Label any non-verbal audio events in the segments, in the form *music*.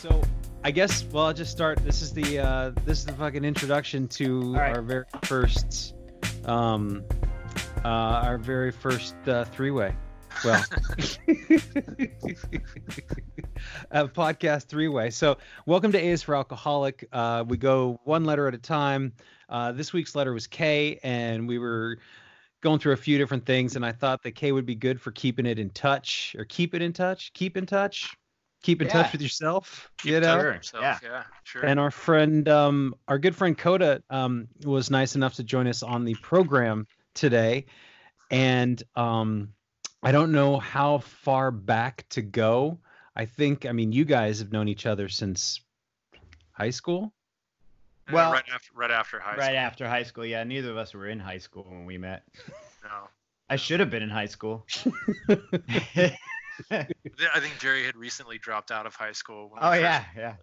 So, I guess well, I'll just start. This is the uh, this is the fucking introduction to right. our very first um, uh, our very first uh, three way. Well, *laughs* a podcast three way. So, welcome to A is for Alcoholic. Uh, we go one letter at a time. Uh, this week's letter was K, and we were going through a few different things, and I thought the K would be good for keeping it in touch or keep it in touch, keep in touch, keep in Yeah. touch with yourself. you know, Sure, yeah. yeah. sure. and our friend, um, our good friend Coda, um, was nice enough to join us on the program today. And um, I don't know how far back to go. I think, I mean, you guys have known each other since high school. Uh, well- right after right after high Right school. after high school, yeah. Neither of us were in high school when we met. No. I should have been in high school. *laughs* *laughs* Th- I think Jerry had recently dropped out of high school. When oh first- yeah, yeah.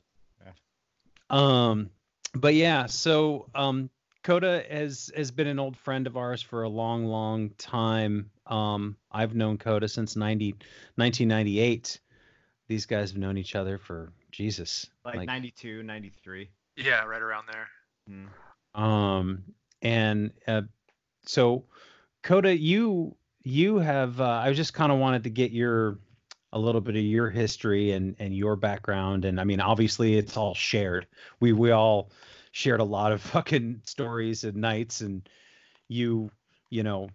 Um, but yeah, so um, Coda has has been an old friend of ours for a long, long time. Um, I've known Coda since 90, 1998. These guys have known each other for Jesus, Like, 92, 93. Yeah, right around there. Hmm. um, and uh, so Coda, you you have uh, I just kind of wanted to get your a little bit of your history and and your background, and I mean, obviously, it's all shared. We we all shared a lot of *laughs* fucking stories and nights, and you you know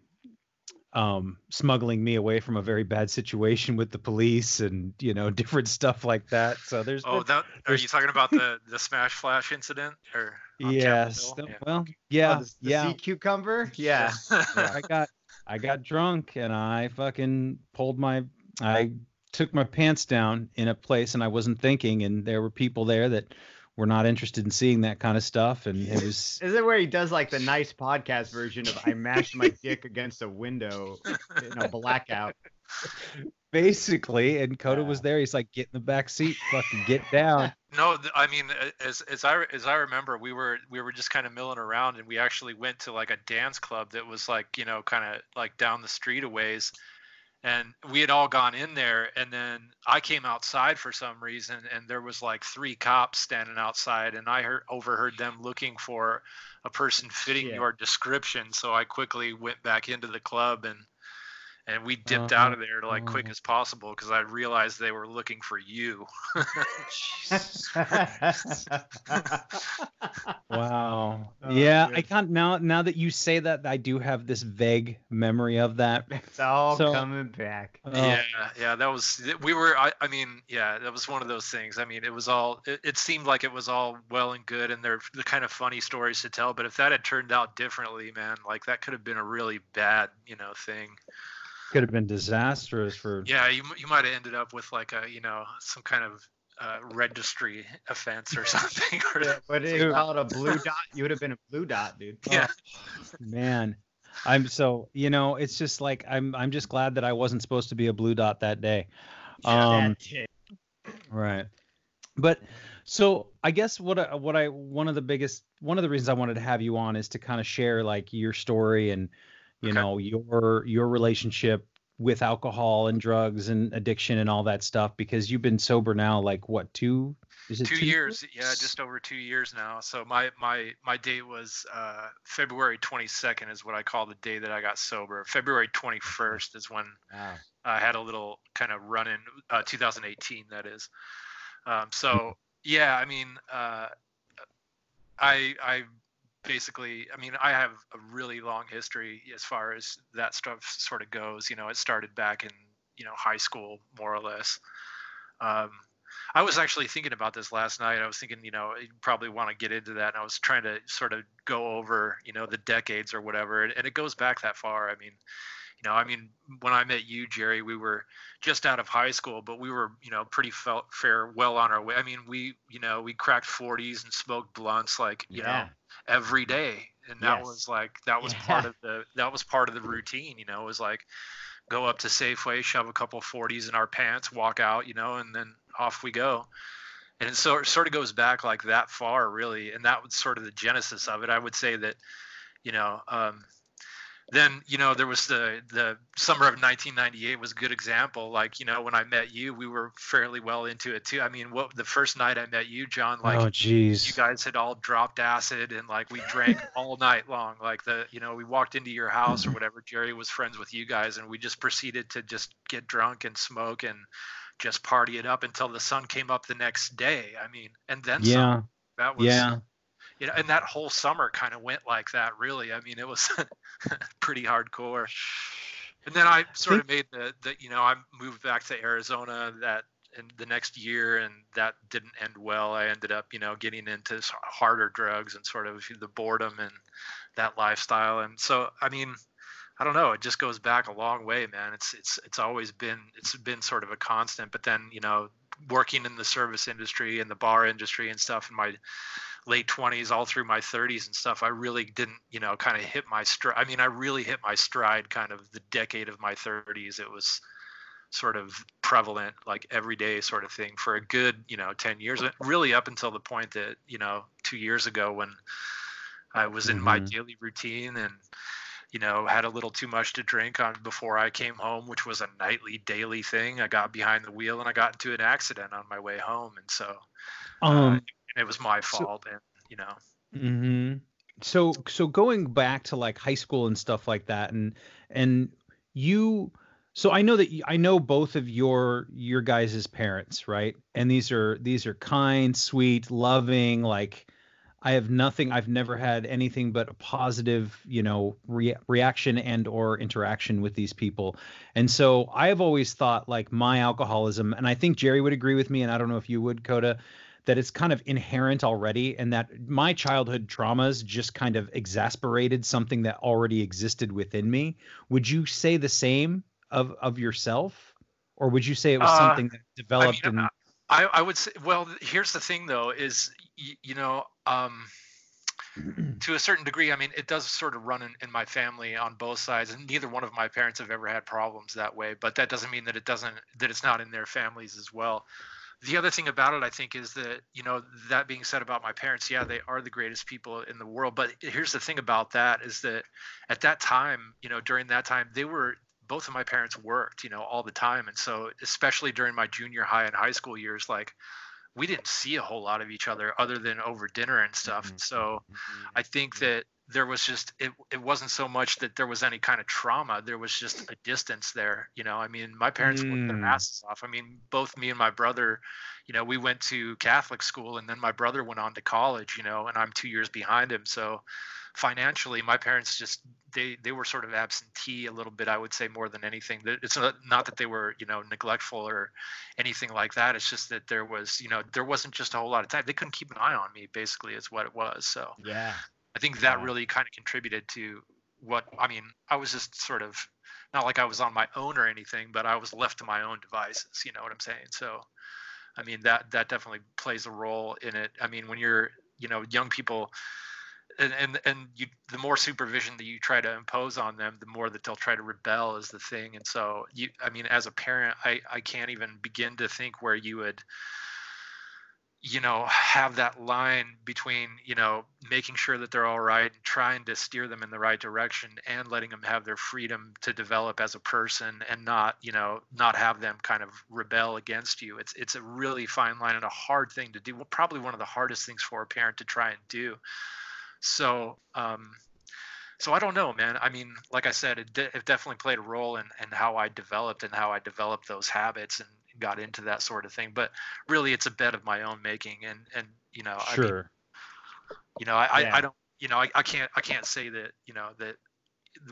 um smuggling me away from a very bad situation with the police and you know *laughs* different stuff like that so there's Oh, been- that are there's- you talking about the the smash flash incident or on yes Capitol Hill? well yeah Oh, the, the yeah sea cucumber? Yeah. Yeah. I got I got drunk and I fucking pulled my I took my pants down in a place and I wasn't thinking and there were people there that were not interested in seeing that kind of stuff and it was *laughs* Is it where he does like the nice podcast version of I mashed my dick *laughs* against a window in a blackout? basically and Coda was there. He's like get in the back seat fucking get down. *laughs* No, I mean, as as I as I remember, we were we were just kind of milling around, and we actually went to like a dance club that was like you know kind of like down the street a ways, and we had all gone in there, and then I came outside for some reason, and there was like three cops standing outside, and I heard overheard them looking for a person fitting Shit. your description, so I quickly went back into the club and. And we dipped Oh, out of uh-huh. there like quick oh. as possible because I realized they were looking for you. *laughs* wow Oh, yeah I can't now now that you say that I do have this vague memory of that it's all So- coming back. Oh, Yeah, yeah, that was we were. I, I mean, yeah, that was one of those things. I mean, it was all. It, it seemed like it was all well and good, and they're the kind of funny stories to tell. But if that had turned out differently, man, like that could have been a really bad, you know, thing. Could have been disastrous for Yeah, you you might have ended up with like a, you know, some kind of uh, registry offense or something. or, *laughs* Yeah, but it Dude. called a blue dot. You would have been a blue dot, dude. yeah, man i'm so you know it's just like i'm i'm just glad that i wasn't supposed to be a blue dot that day um That's it. right but so i guess what I, what i one of the biggest one of the reasons i wanted to have you on is to kind of share like your story and you Okay. know your your relationship with alcohol and drugs and addiction and all that stuff because you've been sober now like what two is it two years yeah just over two years now. So my my my date was uh february 22nd is what i call the day that i got sober. February 21st is when Wow. i had a little kind of run in uh 2018 that is. Um so yeah i mean uh I I basically I mean I have a really long history as far as that stuff sort of goes. You know, it started back in you know high school more or less. Um, I was actually thinking about this last night. I was thinking, you know, you probably want to get into that. And I was trying to sort of go over, you know, the decades or whatever. And, and it goes back that far. I mean, you know, I mean, when I met you, Jerry, we were just out of high school, but we were, you know, pretty felt fair, well on our way. I mean, we, you know, we cracked 40s and smoked blunts like, you yeah. know, every day. And that yes. was like, that was yeah. part of *laughs* the, that was part of the routine, you know, it was like, go up to Safeway, shove a couple 40s in our pants, walk out, you know, and then off we go. And so it sort of goes back like that far, really. And that was sort of the genesis of it. I would say that, you know, um, then you know there was the the summer of 1998 was a good example like you know when i met you we were fairly well into it too i mean what the first night i met you john like oh geez you guys had all dropped acid and like we drank *laughs* all night long like the you know we walked into your house or whatever jerry was friends with you guys and we just proceeded to just get drunk and smoke and just party it up until the sun came up the next day i mean and then yeah some. that was yeah you know, and that whole summer kind of went like that. Really, I mean, it was *laughs* pretty hardcore. And then I sort of made the, the, you know, I moved back to Arizona that in the next year, and that didn't end well. I ended up, you know, getting into harder drugs and sort of the boredom and that lifestyle. And so, I mean, I don't know. It just goes back a long way, man. It's it's it's always been it's been sort of a constant. But then, you know, working in the service industry and the bar industry and stuff in my late 20s all through my 30s and stuff i really didn't you know kind of hit my stride i mean i really hit my stride kind of the decade of my 30s it was sort of prevalent like everyday sort of thing for a good you know 10 years really up until the point that you know two years ago when i was in mm-hmm. my daily routine and you know had a little too much to drink on before i came home which was a nightly daily thing i got behind the wheel and i got into an accident on my way home and so uh, um, uh, it was my fault, so, and you know. Mm-hmm. So so going back to like high school and stuff like that, and and you. So I know that you, I know both of your your guys' parents, right? And these are these are kind, sweet, loving, like I have nothing. I've never had anything but a positive, you know, re- reaction and or interaction with these people. And so I have always thought like my alcoholism, and I think Jerry would agree with me, and I don't know if you would, Coda, that it's kind of inherent already and that my childhood traumas just kind of exasperated something that already existed within me would you say the same of of yourself or would you say it was uh, something that developed I, mean, in... I, I would say well here's the thing though is you, you know um *clears throat* to a certain degree, I mean, it does sort of run in, in, my family on both sides, and neither one of my parents have ever had problems that way. But that doesn't mean that it doesn't that it's not in their families as well the other thing about it, I think, is that, you know, that being said about my parents, yeah, they are the greatest people in the world. But here's the thing about that is that at that time, you know, during that time, they were, both of my parents worked, you know, all the time. And so, especially during my junior high and high school years, like, we didn't see a whole lot of each other other than over dinner and stuff. Mm-hmm. So mm-hmm. I think that there was just it, it wasn't so much that there was any kind of trauma there was just a distance there you know? I mean my parents mm. worked their mm. asses off. I mean both me and my brother you know we went to catholic school and then my brother went on to college you know and i'm two years behind him. So financially my parents just they they were sort of absentee a little bit i would say more than anything. It's not, not that they were you know neglectful or anything like that. It's just that there was you know there wasn't just a whole lot of time. They couldn't keep an eye on me basically is what it was. So yeah I think that yeah. really kind of contributed to what I mean. I was just sort of not like I was on my own or anything, but I was left to my own devices. You know what I'm saying? So, I mean that that definitely plays a role in it. I mean, when you're you know young people. And, and and you the more supervision that you try to impose on them the more that they'll try to rebel is the thing and so you i mean as a parent i i can't even begin to think where you would you know have that line between you know making sure that they're all right and trying to steer them in the right direction and letting them have their freedom to develop as a person and not you know not have them kind of rebel against you it's it's a really fine line and a hard thing to do well, probably one of the hardest things for a parent to try and do so um so I don't know, man. I mean, like I said, it, de- it definitely played a role in, in how I developed and how I developed those habits and got into that sort of thing. But really, it's a bet of my own making, and and you know, sure. I mean, You know, I, Yeah. I, I don't, you know, I, I can't, I can't say that, you know, that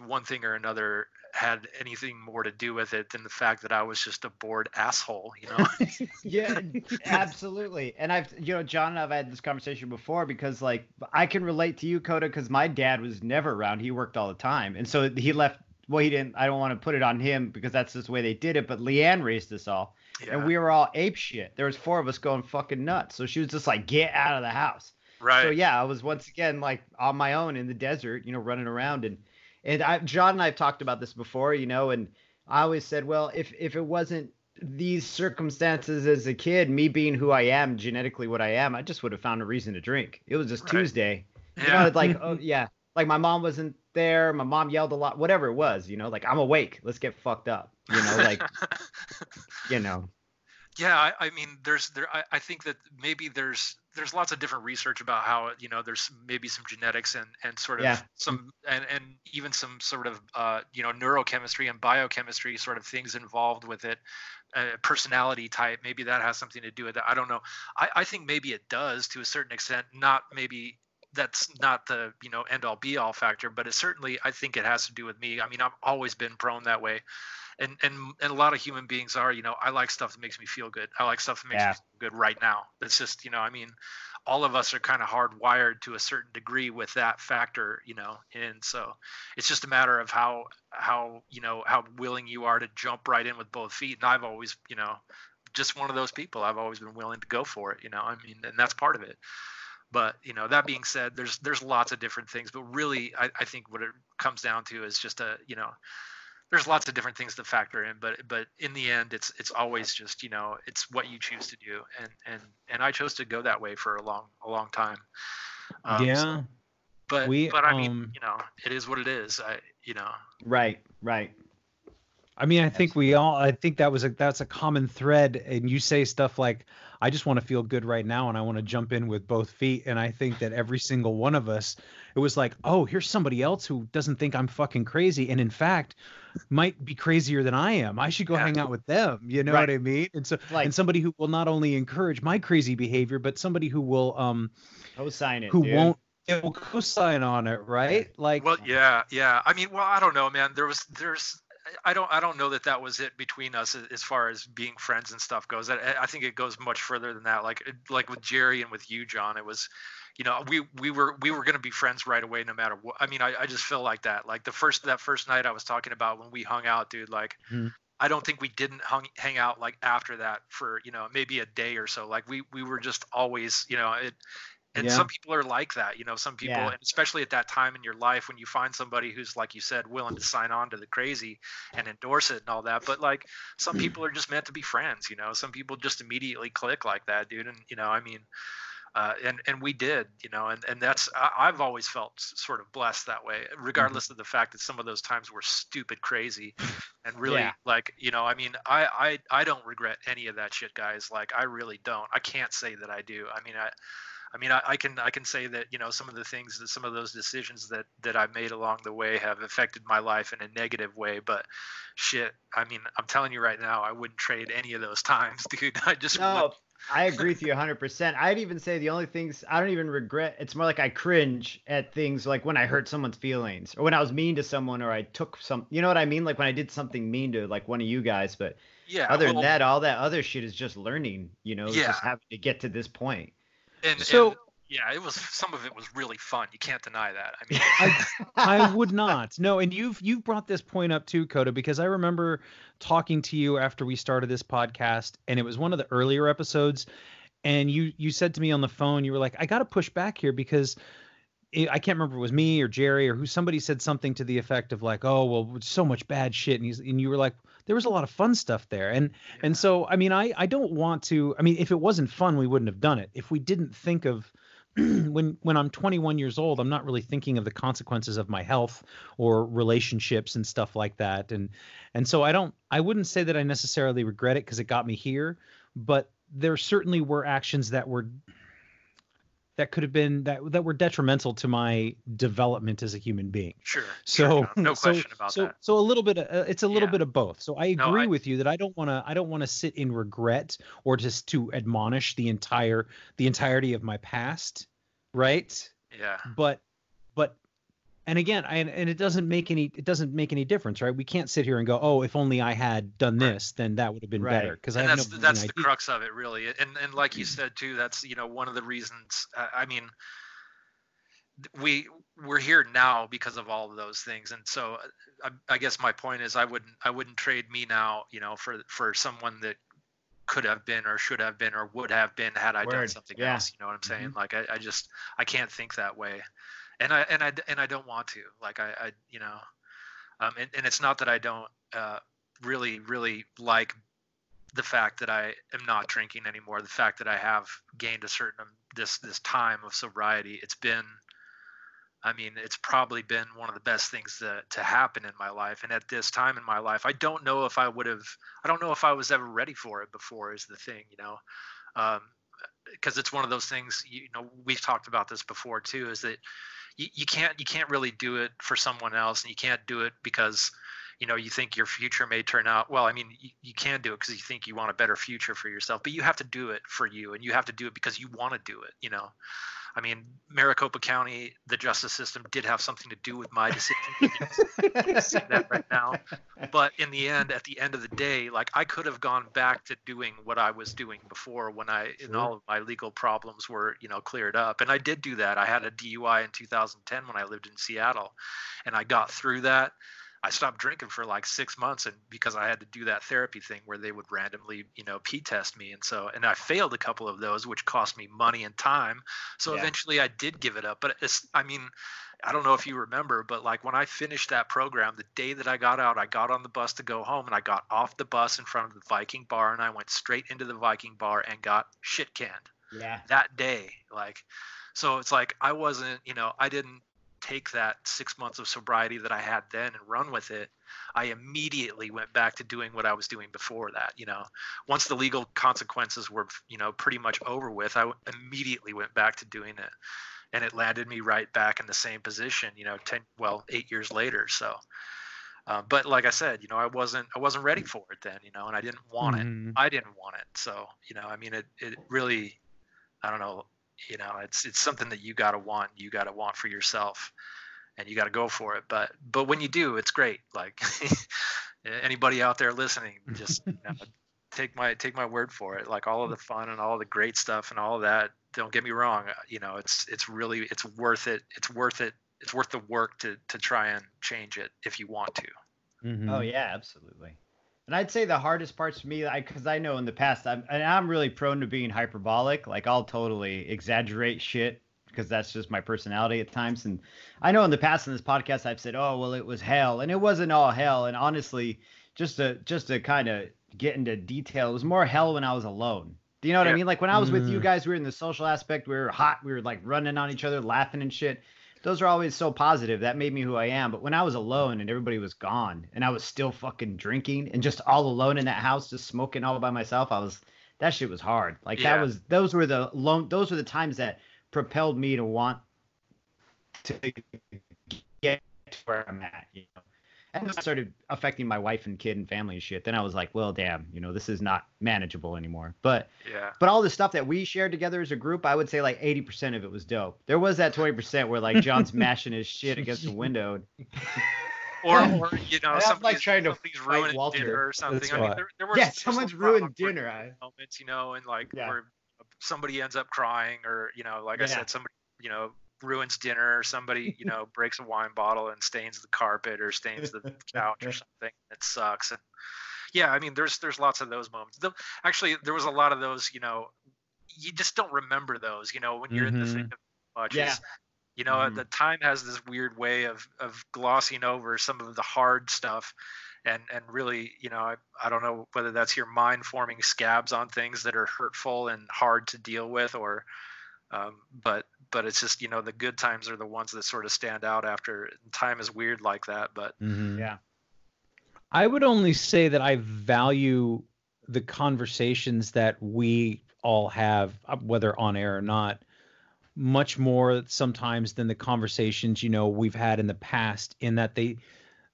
one thing or another had anything more to do with it than the fact that I was just a bored asshole, you know? *laughs* yeah, absolutely. And I've, you know, John and I've had this conversation before because, like, I can relate to you, Coda, because my dad was never around. He worked all the time, and so he left. Well, he didn't. I don't want to put it on him because that's just the way they did it. But Leanne raised us all, yeah, and we were all ape shit. There was four of us going fucking nuts. So she was just like, "Get out of the house." right. So yeah, I was once again like on my own in the desert, you know, running around and and I John and I have talked about this before, you know, and I always said, well, if if it wasn't these circumstances as a kid, me being who I am, genetically what I am, I just would have found a reason to drink. It was just Right. Tuesday. You know, like *laughs* oh yeah, like my mom wasn't there, my mom yelled a lot, whatever it was, you know, like I'm awake, let's get fucked up, you know, like *laughs* you know, yeah I, I mean there's there I, I think that maybe there's there's lots of different research about how you know there's maybe some genetics and and sort of Yeah. some and and even some sort of uh you know neurochemistry and biochemistry sort of things involved with it uh, personality type. Maybe that has something to do with it. I don't know. I, I think maybe it does to a certain extent not maybe that's not the you know end all be all factor but it certainly i think it has to do with me. I mean i've always been prone that way. And and and a lot of human beings are you know i like stuff that makes me feel good. I like stuff that makes Yeah. me feel good right now. It's just you know i mean all of us are kind of hardwired to a certain degree with that factor you know and so it's just a matter of how how you know how willing you are to jump right in with both feet. And i've always you know just one of those people. I've always been willing to go for it you know i mean and that's part of it but you know that being said there's there's lots of different things but really i, I think what it comes down to is just a you know there's lots of different things to factor in but but in the end it's it's always just you know it's what you choose to do and and and i chose to go that way for a long a long time Um, so- yeah. but we, but i mean um, you know it is what it is i you know right, right. I mean, I think we all. I think that was a that's a common thread. And you say stuff like, "I just want to feel good right now, and I want to jump in with both feet." And I think that every single one of us, it was like, "Oh, here's somebody else who doesn't think I'm fucking crazy, and in fact, might be crazier than I am. I should go Yeah. hang out with them." You know Right. what I mean? And so, Like and somebody who will not only encourage my crazy behavior, but somebody who will, um, co-sign it, who dude. won't, it will co-sign on it, right? Like, well yeah yeah i mean well i don't know man there was there's I don't. I don't know that that was it between us as far as being friends and stuff goes. I, I think it goes much further than that. Like, like with Jerry and with you, John, it was, you know, we we were we were gonna be friends right away, no matter what. I mean, I, I just feel like that. Like the first that first night I was talking about when we hung out, dude. Like, Mhm. I don't think we didn't hung, hang out like after that for you know maybe a day or so. Like we we were just always, you know, it. And Yeah. some people are like that, you know. Some people, Yeah. and especially at that time in your life when you find somebody who's, like you said, willing to sign on to the crazy and endorse it and all that. But like some people are just meant to be friends, you know. Some people just immediately click like that, dude. And you know, I mean, uh, and and we did, you know, and and that's I, I've always felt sort of blessed that way, regardless of the fact that some of those times were stupid crazy, and really Yeah. like you know, I mean, I I I don't regret any of that shit, guys. Like I really don't. I can't say that I do. I mean, I. I mean, I, I can I can say that you know some of the things that some of those decisions that that I've made along the way have affected my life in a negative way. But shit, I mean, I'm telling you right now, I wouldn't trade any of those *laughs* times, dude. I just No, wouldn't. I agree with you 100%. I'd even say the only things I don't even regret, it's more like I cringe at things like when I hurt someone's feelings or when I was mean to someone or I took some, you know what I mean? Like when I did something mean to like one of you guys. But yeah. other well, than that, all that other shit is just learning, you know, Yeah. just having to get to this point. And, So- and, yeah, it was *laughs* some of it was really fun. You can't deny that. I mean, *laughs* I would not. No, and you've you've brought this point up too, Coda, because I remember talking to you after we started this podcast, and it was one of the earlier episodes, and you you said to me on the phone, you were like, I got to push back here because it, I can't remember if it was me or Jerry or who somebody said something to the effect of like, oh well, so much bad shit, and he's and you were like, there was a lot of fun stuff there, and and so I mean, I I don't want to. I mean, if it wasn't fun, we wouldn't have done it. If we didn't think of *clears throat* when when I'm 21 years old, I'm not really thinking of the consequences of my health or relationships and stuff like that. And and so I don't I wouldn't say that I necessarily regret it because it got me here, but there certainly were actions that were that could have been that that were detrimental to my development as a human being. sure. So sure, no, no *laughs* so, question about so, that. So a little bit, of, uh, it's a little Yeah. bit of both. So I agree I- with you that I don't want to, I don't want to sit in regret or just to admonish the entire, the entirety of my past, right? Yeah. But but and again, I, and it doesn't make any it doesn't make any difference, right? We can't sit here and go, oh, if only I had done this, then that would have been Right. better. Because and that's no that's idea. the crux of it really and and like you said too that's you know one of the reasons uh, i mean we we're here now because of all of those things and so uh, I, I guess my point is i wouldn't i wouldn't trade me now you know for for someone that could have been or should have been or would have been had i done something Yeah. else you know what i'm saying like I, I just i can't think that way and i and i and i don't want to like i i you know um and, and it's not that i don't uh really really like the fact that I am not drinking anymore, the fact that I have gained a certain um, this this time of sobriety, it's been I mean, it's probably been one of the best things to, to happen in my life. And at this time in my life, I don't know if I would have, I don't know if I was ever ready for it before is the thing, you know, um, because it's one of those things, you know, we've talked about this before too, is that you, you can't, you can't really do it for someone else and you can't do it because, you know, you think your future may turn out, well, I mean, you, you can do it because you think you want a better future for yourself, but you have to do it for you and you have to do it because you want to do it, you know? I mean, Maricopa County, the justice system did have something to do with my decision. *laughs* See that right now. But in the end, at the end of the day, like I could have gone back to doing what I was doing before when I, and all of my legal problems were, you know, cleared up. And I did do that. I had a DUI in 2010 when I lived in Seattle, and I got through that. I stopped drinking for like six months, and because I had to do that therapy thing where they would randomly, you know, P test me, and so and I failed a couple of those, which cost me money and time. So Yeah. eventually, I did give it up. But it's, I mean, I don't know if you remember, but like when I finished that program, the day that I got out, I got on the bus to go home, and I got off the bus in front of the Viking bar, and I went straight into the Viking bar and got shit canned Yeah. that day like so it's like i wasn't you know i didn't take that six months of sobriety that i had then and run with it i immediately went back to doing what i was doing before that you know once the legal consequences were you know pretty much over with i immediately went back to doing it and it landed me right back in the same position you know 10 well 8 years later so uh, but like i said you know i wasn't i wasn't ready for it then you know and i didn't want it Mhm. I didn't want it. So, you know, I mean, it, it really, I don't know, you know, it's, it's something that you got to want, you got to want for yourself and you got to go for it. But, but when you do, it's great. Like *laughs* anybody out there listening, just you know, *laughs* take my, take my word for it. Like all of the fun and all the great stuff and all of that, don't get me wrong. uh, You know, it's, it's really, it's worth it. It's worth it. It's worth the work to, to try and change it if you want to. Mhm. Oh yeah, absolutely. And I'd say the hardest parts for me, because I know in the past, I'm and I'm really prone to being hyperbolic. Like I'll totally exaggerate shit because that's just my personality at times. And I know in the past in this podcast, I've said, "Oh well, it was hell," and it wasn't all hell. And honestly, just to just to kind of get into detail, it was more hell when I was alone. Do you know what I mean? Like when I was with you Mm. guys, we were in the social aspect. We were hot. We were like running on each other, laughing and shit those are always so positive. That made me who I am. But when I was alone and everybody was gone and I was still fucking drinking and just all alone in that house, just smoking all by myself, I was that shit was hard. Like that was those were the lone those were the times that propelled me to want to get to where I'm at, you know. And it started affecting my wife and kid and family and shit. Then I was like, well, damn, you know, this is not manageable anymore. But Yeah. but all the stuff that we shared together as a group, I would say like 80% of it was dope. There was that 20% where like John's *laughs* mashing his shit against the window. *laughs* Or, or you know, And like, somebody's, trying to somebody's fight ruining Walter. dinner or something. That's I mean, there, there were Yeah, there's someone's some ruined dinner. I, moments, you know, and like Yeah. where somebody ends up crying, or you know, like I said, somebody you know ruins dinner, or somebody you know *laughs* breaks a wine bottle and stains the carpet or stains the couch or something. It sucks. And yeah, I mean, there's there's lots of those moments. Though, actually, there was a lot of those. You know, you just don't remember those. You know, when you're in the thick of it much. Yeah. you know, Mhm. the time has this weird way of of glossing over some of the hard stuff and and really you know I, I don't know whether that's your mind forming scabs on things that are hurtful and hard to deal with or um, but but it's just you know the good times are the ones that sort of stand out after time is weird like that but Mhm. yeah. I would only say that I value the conversations that we all have, uh, whether on air or not, much more sometimes than the conversations you know we've had in the past. In that they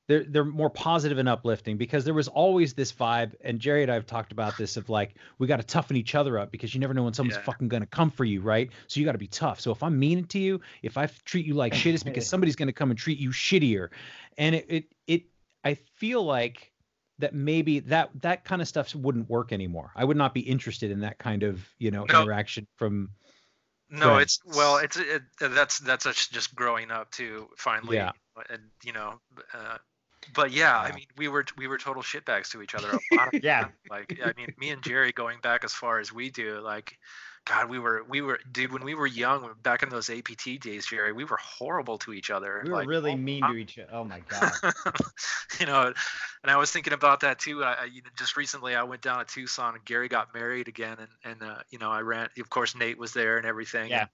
they're they're more positive and uplifting because there was always this vibe and Jerry and I have talked about this of like we got to toughen each other up because you never know when someone's Yeah. fucking gonna come for you right so you got to be tough so if I'm mean to you if I treat you like shit it's *laughs* because somebody's gonna come and treat you shittier and it it, it I feel like that maybe that that kind of stuff wouldn't work anymore I would not be interested in that kind of you know No. interaction from No, Right. it's well, it's it, that's that's us just growing up too. Finally, Yeah. and you know, uh, but yeah, I mean, we were we were total shitbags to each other. A lot of *laughs* Yeah. time. like I mean, me and Jerry going back as far as we do, like. God, we were we were dude when we were young back in those APT days, Jerry. We were horrible to each other. We were like, really all the mean time. to each other. Oh my god. *laughs* you know, and I was thinking about that too. I, I you know, just recently I went down to Tucson and Gary got married again, and and uh, you know I ran. Of course, Nate was there and everything. Yeah. And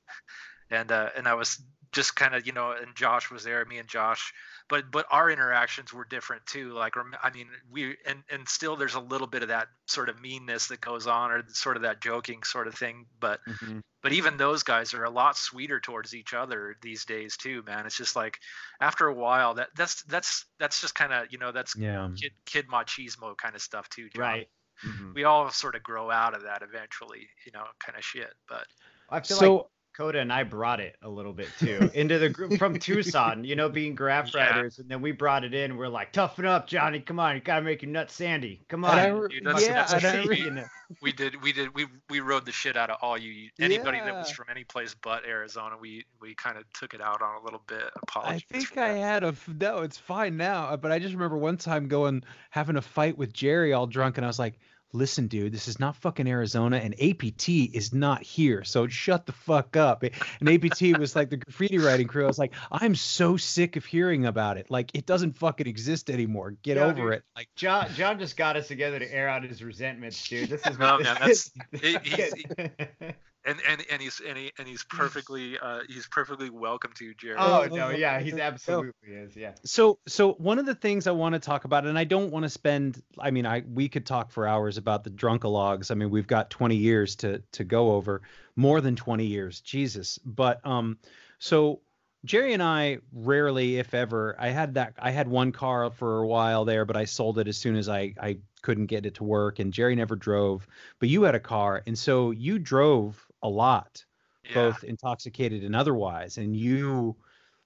and, uh, and I was just kind of you know, and Josh was there, me and Josh. But but our interactions were different too. Like I mean, we and and still there's a little bit of that sort of meanness that goes on, or sort of that joking sort of thing. But Mhm. but even those guys are a lot sweeter towards each other these days too man it's just like after a while that that's that's that's just kind of you know that's yeah kid kid machismo kind of stuff too John. Right. Mhm. we all sort of grow out of that eventually you know kind of shit but I feel so like Coda and I brought it a little bit too into the group from *laughs* Tucson, you know, being graff Yeah. riders, and then we brought it in. We're like, toughen up, Johnny. Come on, you gotta make your nuts sandy. Come on. Re- dude, that's- yeah, that's I what re- we- You know? we did we did we we rode the shit out of all you anybody that was from any place but arizona we we kind of took it out on a little bit Apologies. I think I had a no, it's fine now. uh, But I just remember one time going having a fight with Jerry all drunk, and I was like, "Listen, dude, this is not fucking Arizona, and APT is not here, so shut the fuck up." And APT was like the graffiti writing crew. I was like, "I'm so sick of hearing about it. Like, it doesn't fucking exist anymore. Get Yeah, over dude. it." Like, John, John just got us together to air out his resentments, dude. This is No, *laughs* what oh, man, that's- *laughs* he- he's- *laughs* and and and he's and, he, and he's *laughs* perfectly uh he's perfectly welcome to Jerry. oh Oh, no, yeah, he's absolutely is, yeah. so so one of the things I want to talk about, and I don't want to spend. I mean, I we could talk for hours about the drunkalogs. I mean, we've got 20 years to to go over, more than 20 years, Jesus. But um, so Jerry and I rarely, if ever, I had that. I had one car for a while there, but I sold it as soon as I I couldn't get it to work. And Jerry never drove, but you had a car, and so you drove a lot yeah. both intoxicated and otherwise and you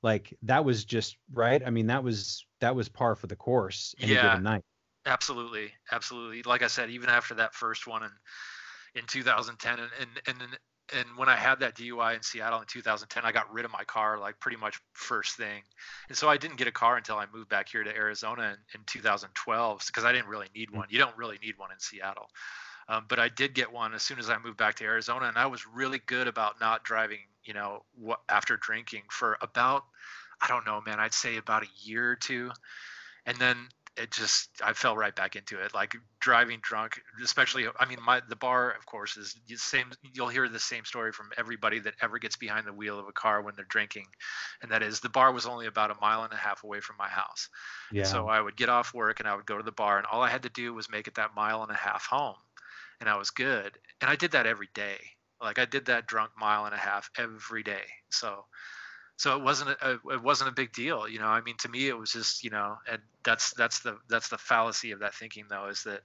like that was just right i mean that was that was par for the course any Yeah. given night Absolutely, absolutely. Like I said, even after that first one in in 2010, and and and and when I had that DUI in Seattle in 2010, I got rid of my car like pretty much first thing, and so I didn't get a car until I moved back here to Arizona in, in 2012 because I didn't really need mm. one. You don't really need one in Seattle. Um, but I did get one as soon as I moved back to Arizona, and I was really good about not driving, you know, wh- after drinking for about, I don't know, man, I'd say about a year or two, and then it just I fell right back into it. Like driving drunk, especially. I mean, my the bar, of course, is the same. You'll hear the same story from everybody that ever gets behind the wheel of a car when they're drinking, and that is the bar was only about a mile and a half away from my house. yeah So I would get off work and I would go to the bar, and all I had to do was make it that mile and a half home, and I was good. And I did that every day. Like I did that drunk mile and a half every day. So, so it wasn't a, it wasn't a big deal, you know. I mean, to me, it was just you know, and that's that's the that's the fallacy of that thinking though is that.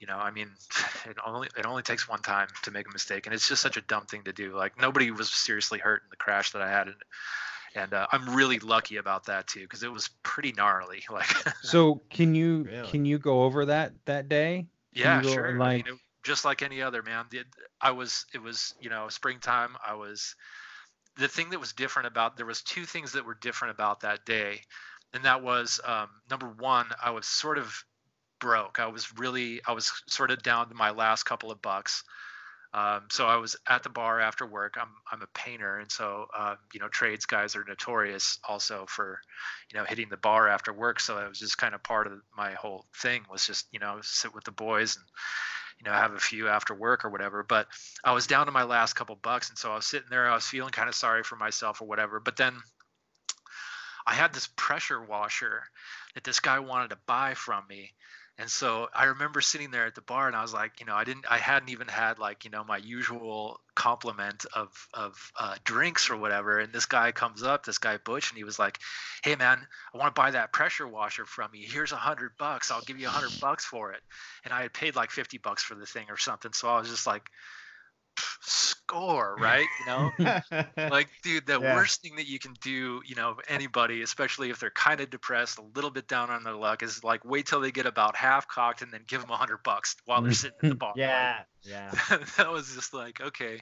You know, I mean, *sighs* it only it only takes one time to make a mistake, and it's just such a dumb thing to do. Like nobody was seriously hurt in the crash that I had, and and uh, I'm really lucky about that too because it was pretty gnarly. *laughs* Like, so can you Really? can you go over that that day yeah, sure. Like- just like any other man. I was. It was you know springtime. I was. The thing that was different about there was two things that were different about that day, and that was um, number one. I was sort of broke. I was really. I was sort of down to my last couple of bucks. Um, so I was at the bar after work. I'm I'm a painter, and so um, you know trades guys are notorious also for you know hitting the bar after work. So it was just kind of part of my whole thing was just you know sit with the boys and you know have a few after work or whatever. But I was down to my last couple bucks, and so I was sitting there. I was feeling kind of sorry for myself or whatever. But then I had this pressure washer that this guy wanted to buy from me And so I remember sitting there at the bar and I was like, you know, I didn't, I hadn't even had like, you know, my usual complement of, of uh, drinks or whatever. And this guy comes up, this guy Butch, and he was like, hey man, I want to buy that pressure washer from you. Here's a hundred bucks. I'll give you a hundred bucks for it. And I had paid like 50 bucks for the thing or something. So I was just like, score, right? You know, *laughs* like, dude, the yeah. worst thing that you can do, you know, anybody, especially if they're kind of depressed, a little bit down on their luck, is like wait till they get about half cocked and then give them a hundred bucks while they're sitting in the *laughs* bar. yeah, yeah. *laughs* that was just like okay.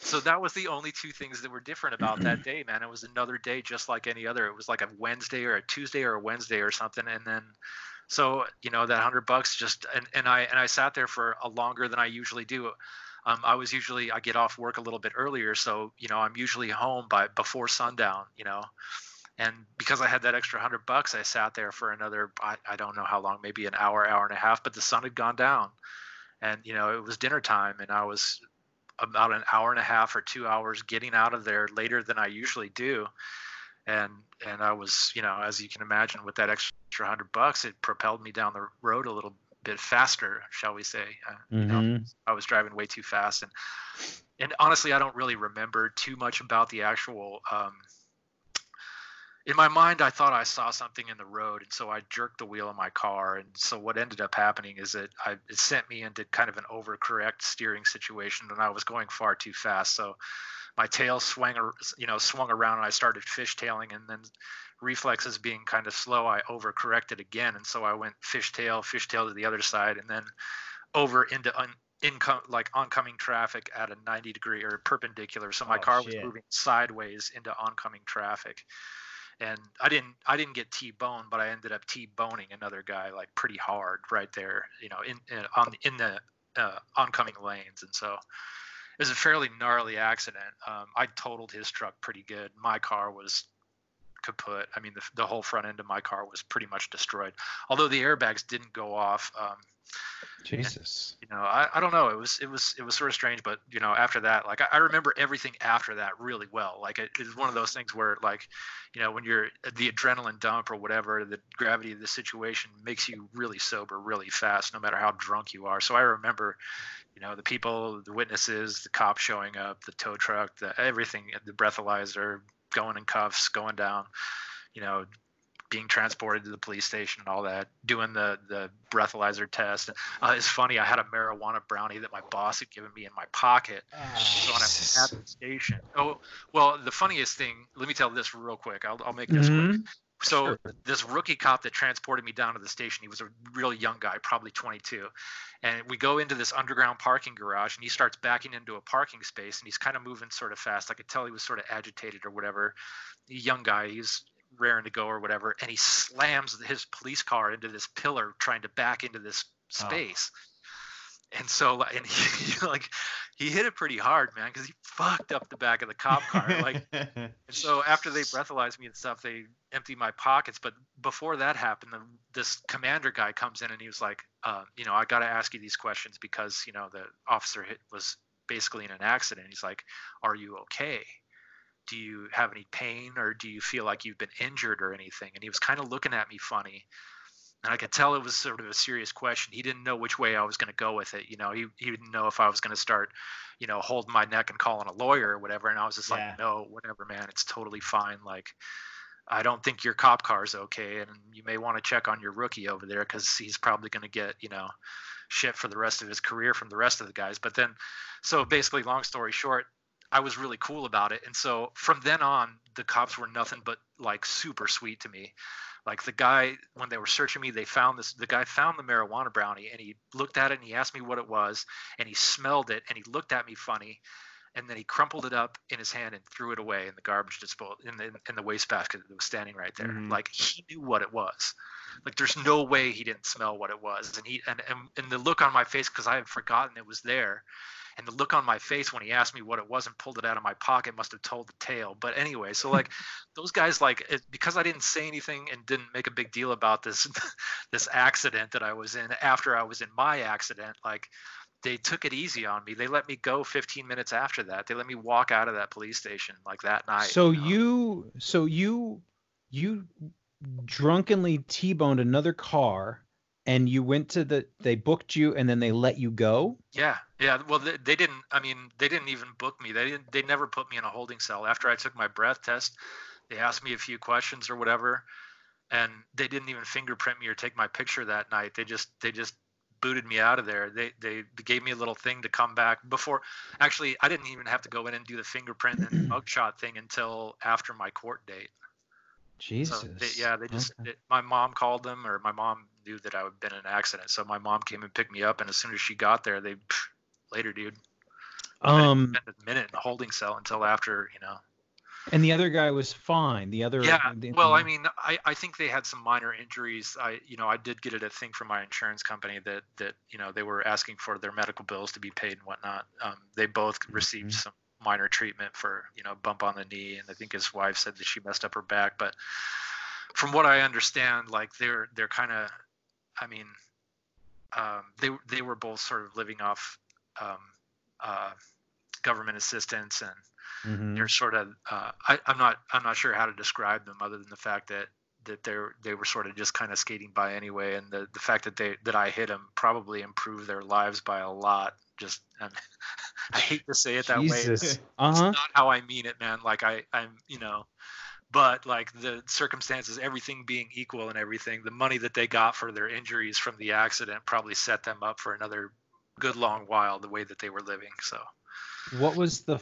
So that was the only two things that were different about that day, man. It was another day just like any other. It was like a Wednesday or a Tuesday or a Wednesday or something, and then so you know that hundred bucks just and, and I and I sat there for a longer than I usually do um, I was usually I get off work a little bit earlier, so you know I'm usually home by before sundown. You know, and because I had that extra hundred bucks, I sat there for another I, I don't know how long, maybe an hour, hour and a half. But the sun had gone down, and you know it was dinner time, and I was about an hour and a half or two hours getting out of there later than I usually do. And and I was, you know, as you can imagine, with that extra hundred bucks, it propelled me down the road a little bit faster, shall we say? Uh, mm-hmm. you know, mm-hmm. I was driving way too fast, and and honestly, I don't really remember too much about the actual. Um, in my mind, I thought I saw something in the road, and so I jerked the wheel of my car. And so what ended up happening is that I, it sent me into kind of an overcorrect steering situation, and I was going far too fast. So my tail swung, you know, swung around, and I started fishtailing, and then reflexes being kind of slow, I overcorrected again, and so I went fishtail, fishtail to the other side, and then over into un, income like oncoming traffic at a 90 degree or perpendicular. So my oh, car shit. was moving sideways into oncoming traffic, and I didn't I didn't get T-boned, but I ended up T-boning another guy like pretty hard right there, you know, in, in on in the uh, oncoming lanes, and so it was a fairly gnarly accident. Um, I totaled his truck pretty good. My car was kaput. I mean, the, the whole front end of my car was pretty much destroyed. Although the airbags didn't go off. Um, Jesus. And, you know, I, I don't know. It was it was it was sort of strange, but you know, after that, like I, I remember everything after that really well. Like it, it's one of those things where like, you know, when you're the adrenaline dump or whatever, the gravity of the situation makes you really sober really fast, no matter how drunk you are. So I remember, you know, the people, the witnesses, the cops showing up, the tow truck, the everything, the breathalyzer, going in cuffs, going down, you know, being transported to the police station and all that, doing the the breathalyzer test. Uh, it's funny. I had a marijuana brownie that my boss had given me in my pocket. Oh, so when I'm at the station. Oh, well, the funniest thing. Let me tell this real quick. I'll I'll make this mm-hmm. quick. So sure. this rookie cop that transported me down to the station, he was a real young guy, probably 22. And we go into this underground parking garage, and he starts backing into a parking space, and he's kind of moving sort of fast. I could tell he was sort of agitated or whatever. young guy, he's raring to go or whatever, and he slams his police car into this pillar, trying to back into this oh. space. Oh and so and *laughs* he, like he hit it pretty hard man because he fucked up the back of the cop car like *laughs* and so after they breathalyzed me and stuff they emptied my pockets but before that happened the, this commander guy comes in and he was like uh, you know i got to ask you these questions because you know the officer hit was basically in an accident he's like are you okay do you have any pain or do you feel like you've been injured or anything and he was kind of looking at me funny and I could tell it was sort of a serious question. He didn't know which way I was going to go with it. You know, he, he didn't know if I was going to start, you know, holding my neck and calling a lawyer or whatever. And I was just yeah. like, no, whatever, man, it's totally fine. Like, I don't think your cop car is okay, and you may want to check on your rookie over there because he's probably going to get, you know, shit for the rest of his career from the rest of the guys. But then, so basically, long story short, I was really cool about it. And so from then on, the cops were nothing but like super sweet to me. Like the guy, when they were searching me, they found this. The guy found the marijuana brownie, and he looked at it and he asked me what it was, and he smelled it, and he looked at me funny, and then he crumpled it up in his hand and threw it away in the garbage disposal in the in the wastebasket that was standing right there. Mm-hmm. Like he knew what it was. Like there's no way he didn't smell what it was, and he and and, and the look on my face because I had forgotten it was there and the look on my face when he asked me what it was and pulled it out of my pocket must have told the tale but anyway so like *laughs* those guys like it, because i didn't say anything and didn't make a big deal about this *laughs* this accident that i was in after i was in my accident like they took it easy on me. They let me go 15 minutes after that. They let me walk out of that police station like that night so you, know? you so you you drunkenly t-boned another car and you went to the they booked you and then they let you go? Yeah yeah. Well they, they didn't i mean they didn't even book me. They didn't they never put me in a holding cell. After i took my breath test they asked me a few questions or whatever and they didn't even fingerprint me or take my picture that night. They just they just booted me out of there. They they gave me a little thing to come back before actually i didn't even have to go in and do the fingerprint and *clears throat* mugshot thing until after my court date. Jesus so they, yeah they just okay. it, my mom called them or my mom knew that i had been in an accident. So my mom came and picked me up and as soon as she got there they pff, later dude. Um a minute in the holding cell until after you know and the other guy was fine. The other yeah. The, well, I mean, I, I think they had some minor injuries. I you know I did get it a thing from my insurance company that that you know they were asking for their medical bills to be paid and whatnot. Um, they both received mm-hmm. some minor treatment for you know bump on the knee, and I think his wife said that she messed up her back. But from what I understand, like they're they're kind of, I mean, um, they they were both sort of living off um, uh, government assistance and Mm-hmm. They're sort of uh, I, I'm not I'm not sure how to describe them other than the fact that that they're they were sort of just kind of skating by anyway, and the the fact that they that I hit them probably improved their lives by a lot. Just I, *laughs* mean, I hate to say it that Jesus. way. It's, *laughs* uh-huh. it's not how I mean it, man. Like I I'm you know but like the circumstances everything being equal and everything the money that they got for their injuries from the accident probably set them up for another good long while the way that they were living so what was the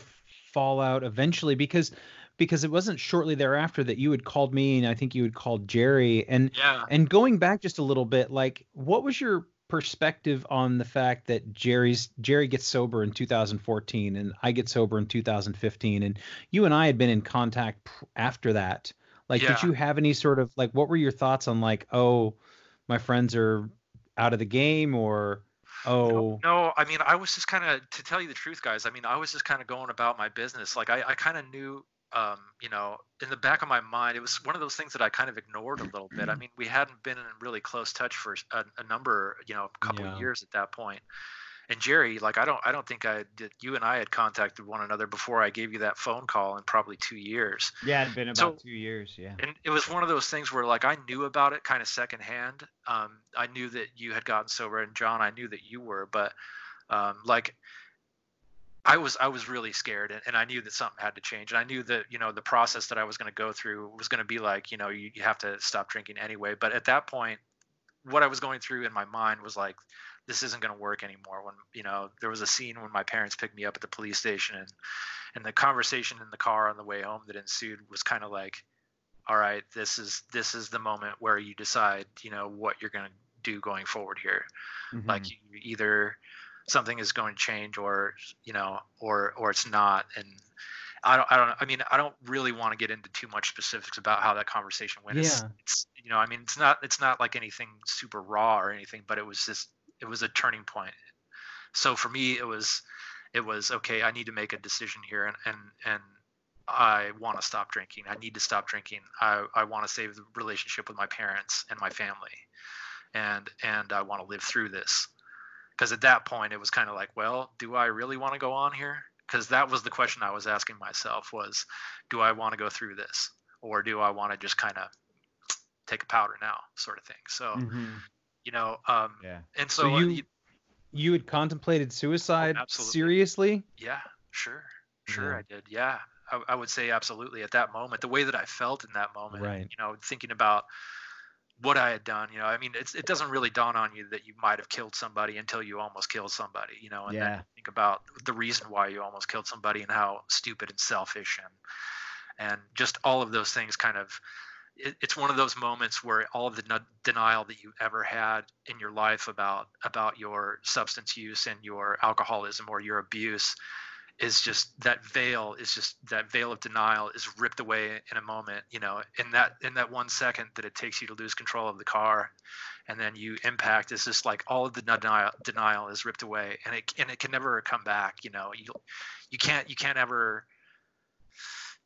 fallout eventually because because it wasn't shortly thereafter that you had called me and I think you had called Jerry and yeah. and going back just a little bit like what was your perspective on the fact that Jerry's Jerry gets sober in 2014 and I get sober in 2015 and you and I had been in contact after that like yeah. did you have any sort of like what were your thoughts on like oh my friends are out of the game or Oh no, no, I mean, I was just kind of to tell you the truth, guys. I mean, I was just kind of going about my business. Like I, I kind of knew, um, you know, in the back of my mind, it was one of those things that I kind of ignored a little bit. I *clears throat* mean, we hadn't been in really close touch for a, a number, you know, a couple Yeah. of years at that point and Jerry, like I don't, I don't think I did. You and I had contacted one another before I gave you that phone call in probably two years. Yeah, it'd been about So- two years. Yeah. And it was one of those things where like I knew about it kind of secondhand. Um, I knew that you had gotten sober, and John, I knew that you were, but um, like I was, I was really scared, and, and I knew that something had to change, and I knew that you know the process that I was going to go through was going to be like you know you, you have to stop drinking anyway. But at that point, what I was going through in my mind was like this isn't going to work anymore when you know there was a scene when my parents picked me up at the police station and and the conversation in the car on the way home that ensued was kind of like all right this is this is the moment where you decide you know what you're going to do going forward here Mhm. like you, either something is going to change or you know or or it's not and I don't, I don't, I mean, I don't really want to get into too much specifics about how that conversation went. It's, Yeah. it's, you know, I mean, it's not, it's not like anything super raw or anything, but it was just, it was a turning point. So for me, it was, it was okay. I need to make a decision here, and and and I want to stop drinking. I need to stop drinking. I I want to save the relationship with my parents and my family, and and I want to live through this. Because at that point, it was kind of like, well, do I really want to go on here? Because that was the question I was asking myself: was, do I want to go through this, or do I want to just kind of take a powder now, sort of thing? So Mhm. You know, um, Yeah. and so, so uh, you you had contemplated suicide absolutely. seriously Yeah, sure, sure, Yeah. I did. Yeah, I, I would say absolutely at that moment, the way that I felt in that moment, Right. you know, thinking about what I had done, you know, I mean, it's, it doesn't really dawn on you that you might have killed somebody until you almost killed somebody, you know, and Yeah. then think about the reason why you almost killed somebody and how stupid and selfish and and just all of those things kind of it, it's one of those moments where all of the nu- denial that you ever had in your life about about your substance use and your alcoholism or your abuse is just that veil is just that veil of denial is ripped away in a moment you know in that in that one second that it takes you to lose control of the car and then you impact is just like all of the denial denial is ripped away and it and it can never come back you know you you can't you can't ever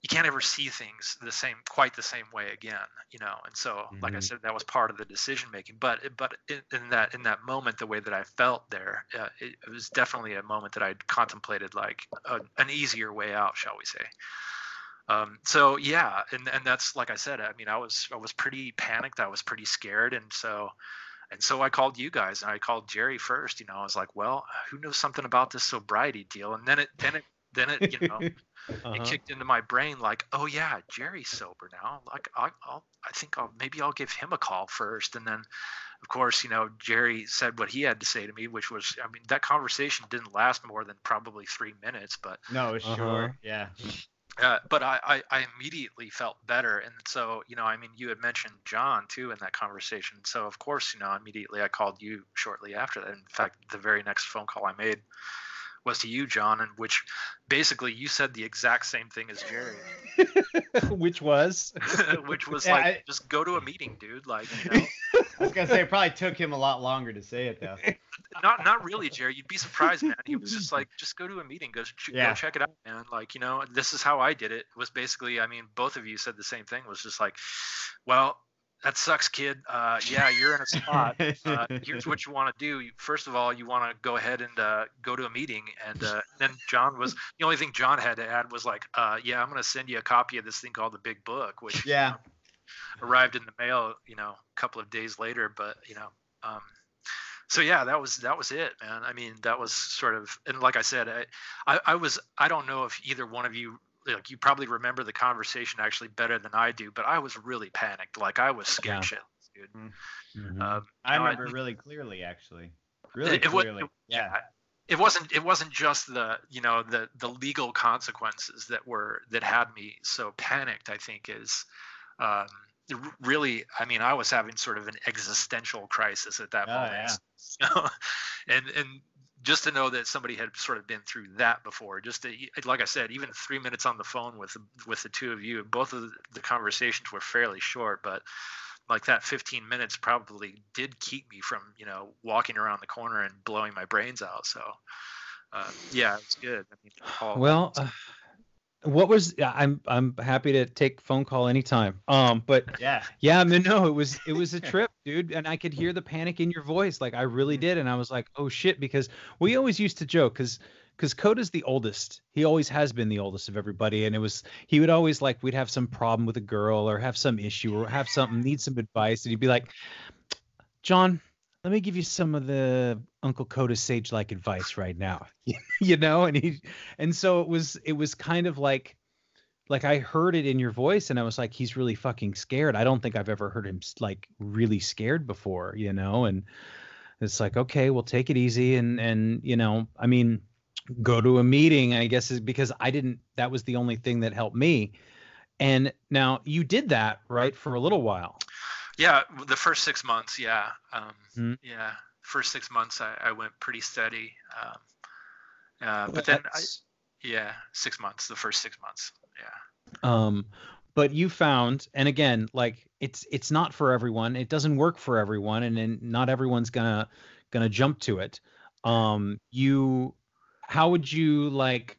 you can't ever see things the same quite the same way again you know and so like i Mhm. said that was part of the decision making but but in, in that in that moment the way that i felt there uh, it, it was definitely a moment that i contemplated like a, an easier way out shall we say um, so yeah and and that's like i said i mean i was i was pretty panicked i was pretty scared and so and so I called you guys and I called Jerry first. You know, I was like, well, who knows something about this sobriety deal? And then it, then it, then it, you know, *laughs* uh-huh. it kicked into my brain like, oh yeah, Jerry's sober now. Like, I, I'll, I think I'll maybe I'll give him a call first. And then, of course, you know, Jerry said what he had to say to me, which was, I mean, that conversation didn't last more than probably three minutes, but no, uh-huh. sure, yeah. Uh, but I, I, I, immediately felt better. And so, you know, I mean, you had mentioned John too in that conversation. So, of course, you know, immediately I called you shortly after that. In fact, the very next phone call I made was to you, John, and which basically you said the exact same thing as Jerry. *laughs* which was? *laughs* which was yeah, like, I, just go to a meeting, dude. Like, you know. *laughs* I was gonna say it probably took him a lot longer to say it though. Not not really, Jerry. You'd be surprised, man. He was just like, just go to a meeting, go, yeah. go check it out, man. Like, you know, this is how I did it. Was basically, I mean, both of you said the same thing. Was just like, well, that sucks, kid. Uh, yeah, you're in a spot. Uh, here's what you want to do. First of all, you want to go ahead and uh, go to a meeting. And uh, then John was the only thing John had to add was like, uh, yeah, I'm going to send you a copy of this thing called the Big Book, which yeah arrived in the mail, you know, a couple of days later. But you know, um, so yeah, that was that was it, man. I mean, that was sort of, and like I said, I, I, I was, I don't know if either one of you like you probably remember the conversation actually better than I do, but I was really panicked. Like I was scared yeah. dude. Mm-hmm. Um, I remember I, really clearly, actually. Really it, clearly. It, yeah. It wasn't. It wasn't just the you know the the legal consequences that were that had me so panicked. I think is. Um, really i mean i was having sort of an existential crisis at that oh, moment yeah. *laughs* and and just to know that somebody had sort of been through that before just to, like i said even three minutes on the phone with with the two of you both of the conversations were fairly short but like that 15 minutes probably did keep me from you know walking around the corner and blowing my brains out so uh, yeah it's good. I mean, well uh, what was i'm i'm happy to take phone call anytime um but yeah yeah i mean no it was it was a trip dude and i could hear the panic in your voice like i really did and i was like oh shit because we always used to joke because because Coda's the oldest. He always has been the oldest of everybody. And it was, he would always like, we'd have some problem with a girl or have some issue or have something, need some advice. And he'd be like, John, let me give you some of the Uncle Coda sage like advice right now. *laughs* you know, and he and so it was it was kind of like like I heard it in your voice and I was like he's really fucking scared. I don't think I've ever heard him like really scared before, you know, and it's like okay, we'll take it easy and and you know, I mean go to a meeting I guess is because I didn't that was the only thing that helped me. And now you did that, right, for a little while. Yeah, the first six months, yeah, um, mm-hmm. yeah. First six months, I, I went pretty steady, um, uh, but then, I, yeah, six months. The first six months, yeah. Um, but you found, and again, like it's it's not for everyone. It doesn't work for everyone, and, and not everyone's gonna gonna jump to it. Um, you, how would you like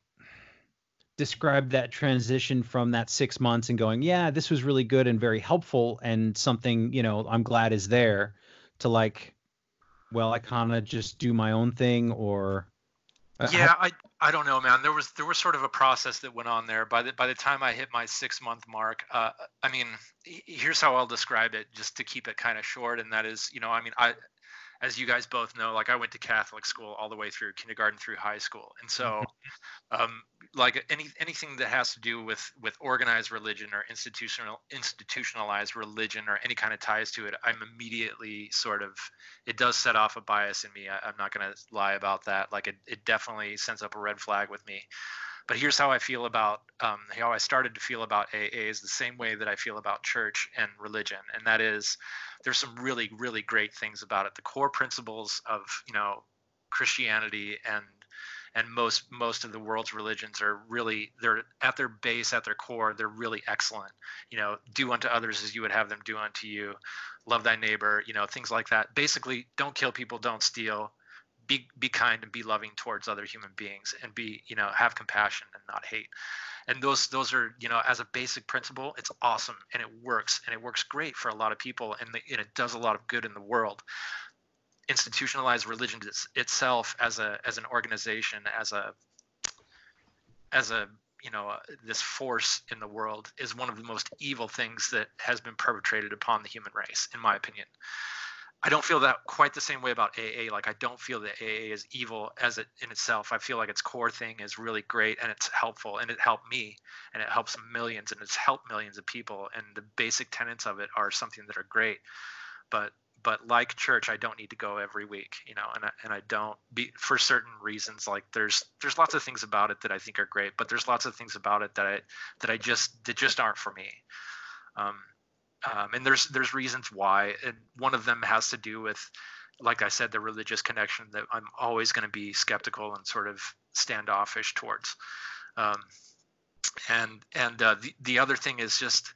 describe that transition from that six months and going, yeah, this was really good and very helpful and something, you know, I'm glad is there to like, well, I kind of just do my own thing or. Uh, yeah, I, I don't know, man. There was there was sort of a process that went on there. By the by the time I hit my six month mark, uh, I mean, here's how I'll describe it, just to keep it kind of short. And that is, you know, I mean, I as you guys both know, like I went to Catholic school all the way through kindergarten through high school, and so, um, like any anything that has to do with with organized religion or institutional institutionalized religion or any kind of ties to it, I'm immediately sort of it does set off a bias in me. I, am not going to lie about that. Like it, it definitely sends up a red flag with me. But here's how I feel about um, how I started to feel about AA is the same way that I feel about church and religion, and that is there's some really really great things about it. The core principles of you know Christianity and and most most of the world's religions are really they're at their base at their core they're really excellent. You know do unto others as you would have them do unto you. Love thy neighbor you know things like that. Basically don't kill people don't steal be be kind and be loving towards other human beings and be you know have compassion and not hate. And those those are you know as a basic principle it's awesome and it works and it works great for a lot of people and, the, and it does a lot of good in the world. Institutionalized religion itself as a as an organization as a as a you know uh, this force in the world is one of the most evil things that has been perpetrated upon the human race in my opinion I don't feel that quite the same way about AA. Like I don't feel that AA is evil as it in itself. I feel like its core thing is really great and it's helpful and it helped me and it helps millions and it's helped millions of people and the basic tenets of it are something that are great. But but like church, I don't need to go every week, you know, and I, and I don't be for certain reasons. Like there's there's lots of things about it that I think are great, but there's lots of things about it that I that I just that just aren't for me. Um, um, and there's there's reasons why, and one of them has to do with, like I said, the religious connection that I'm always going to be skeptical and sort of standoffish towards. Um, and and uh, the the other thing is just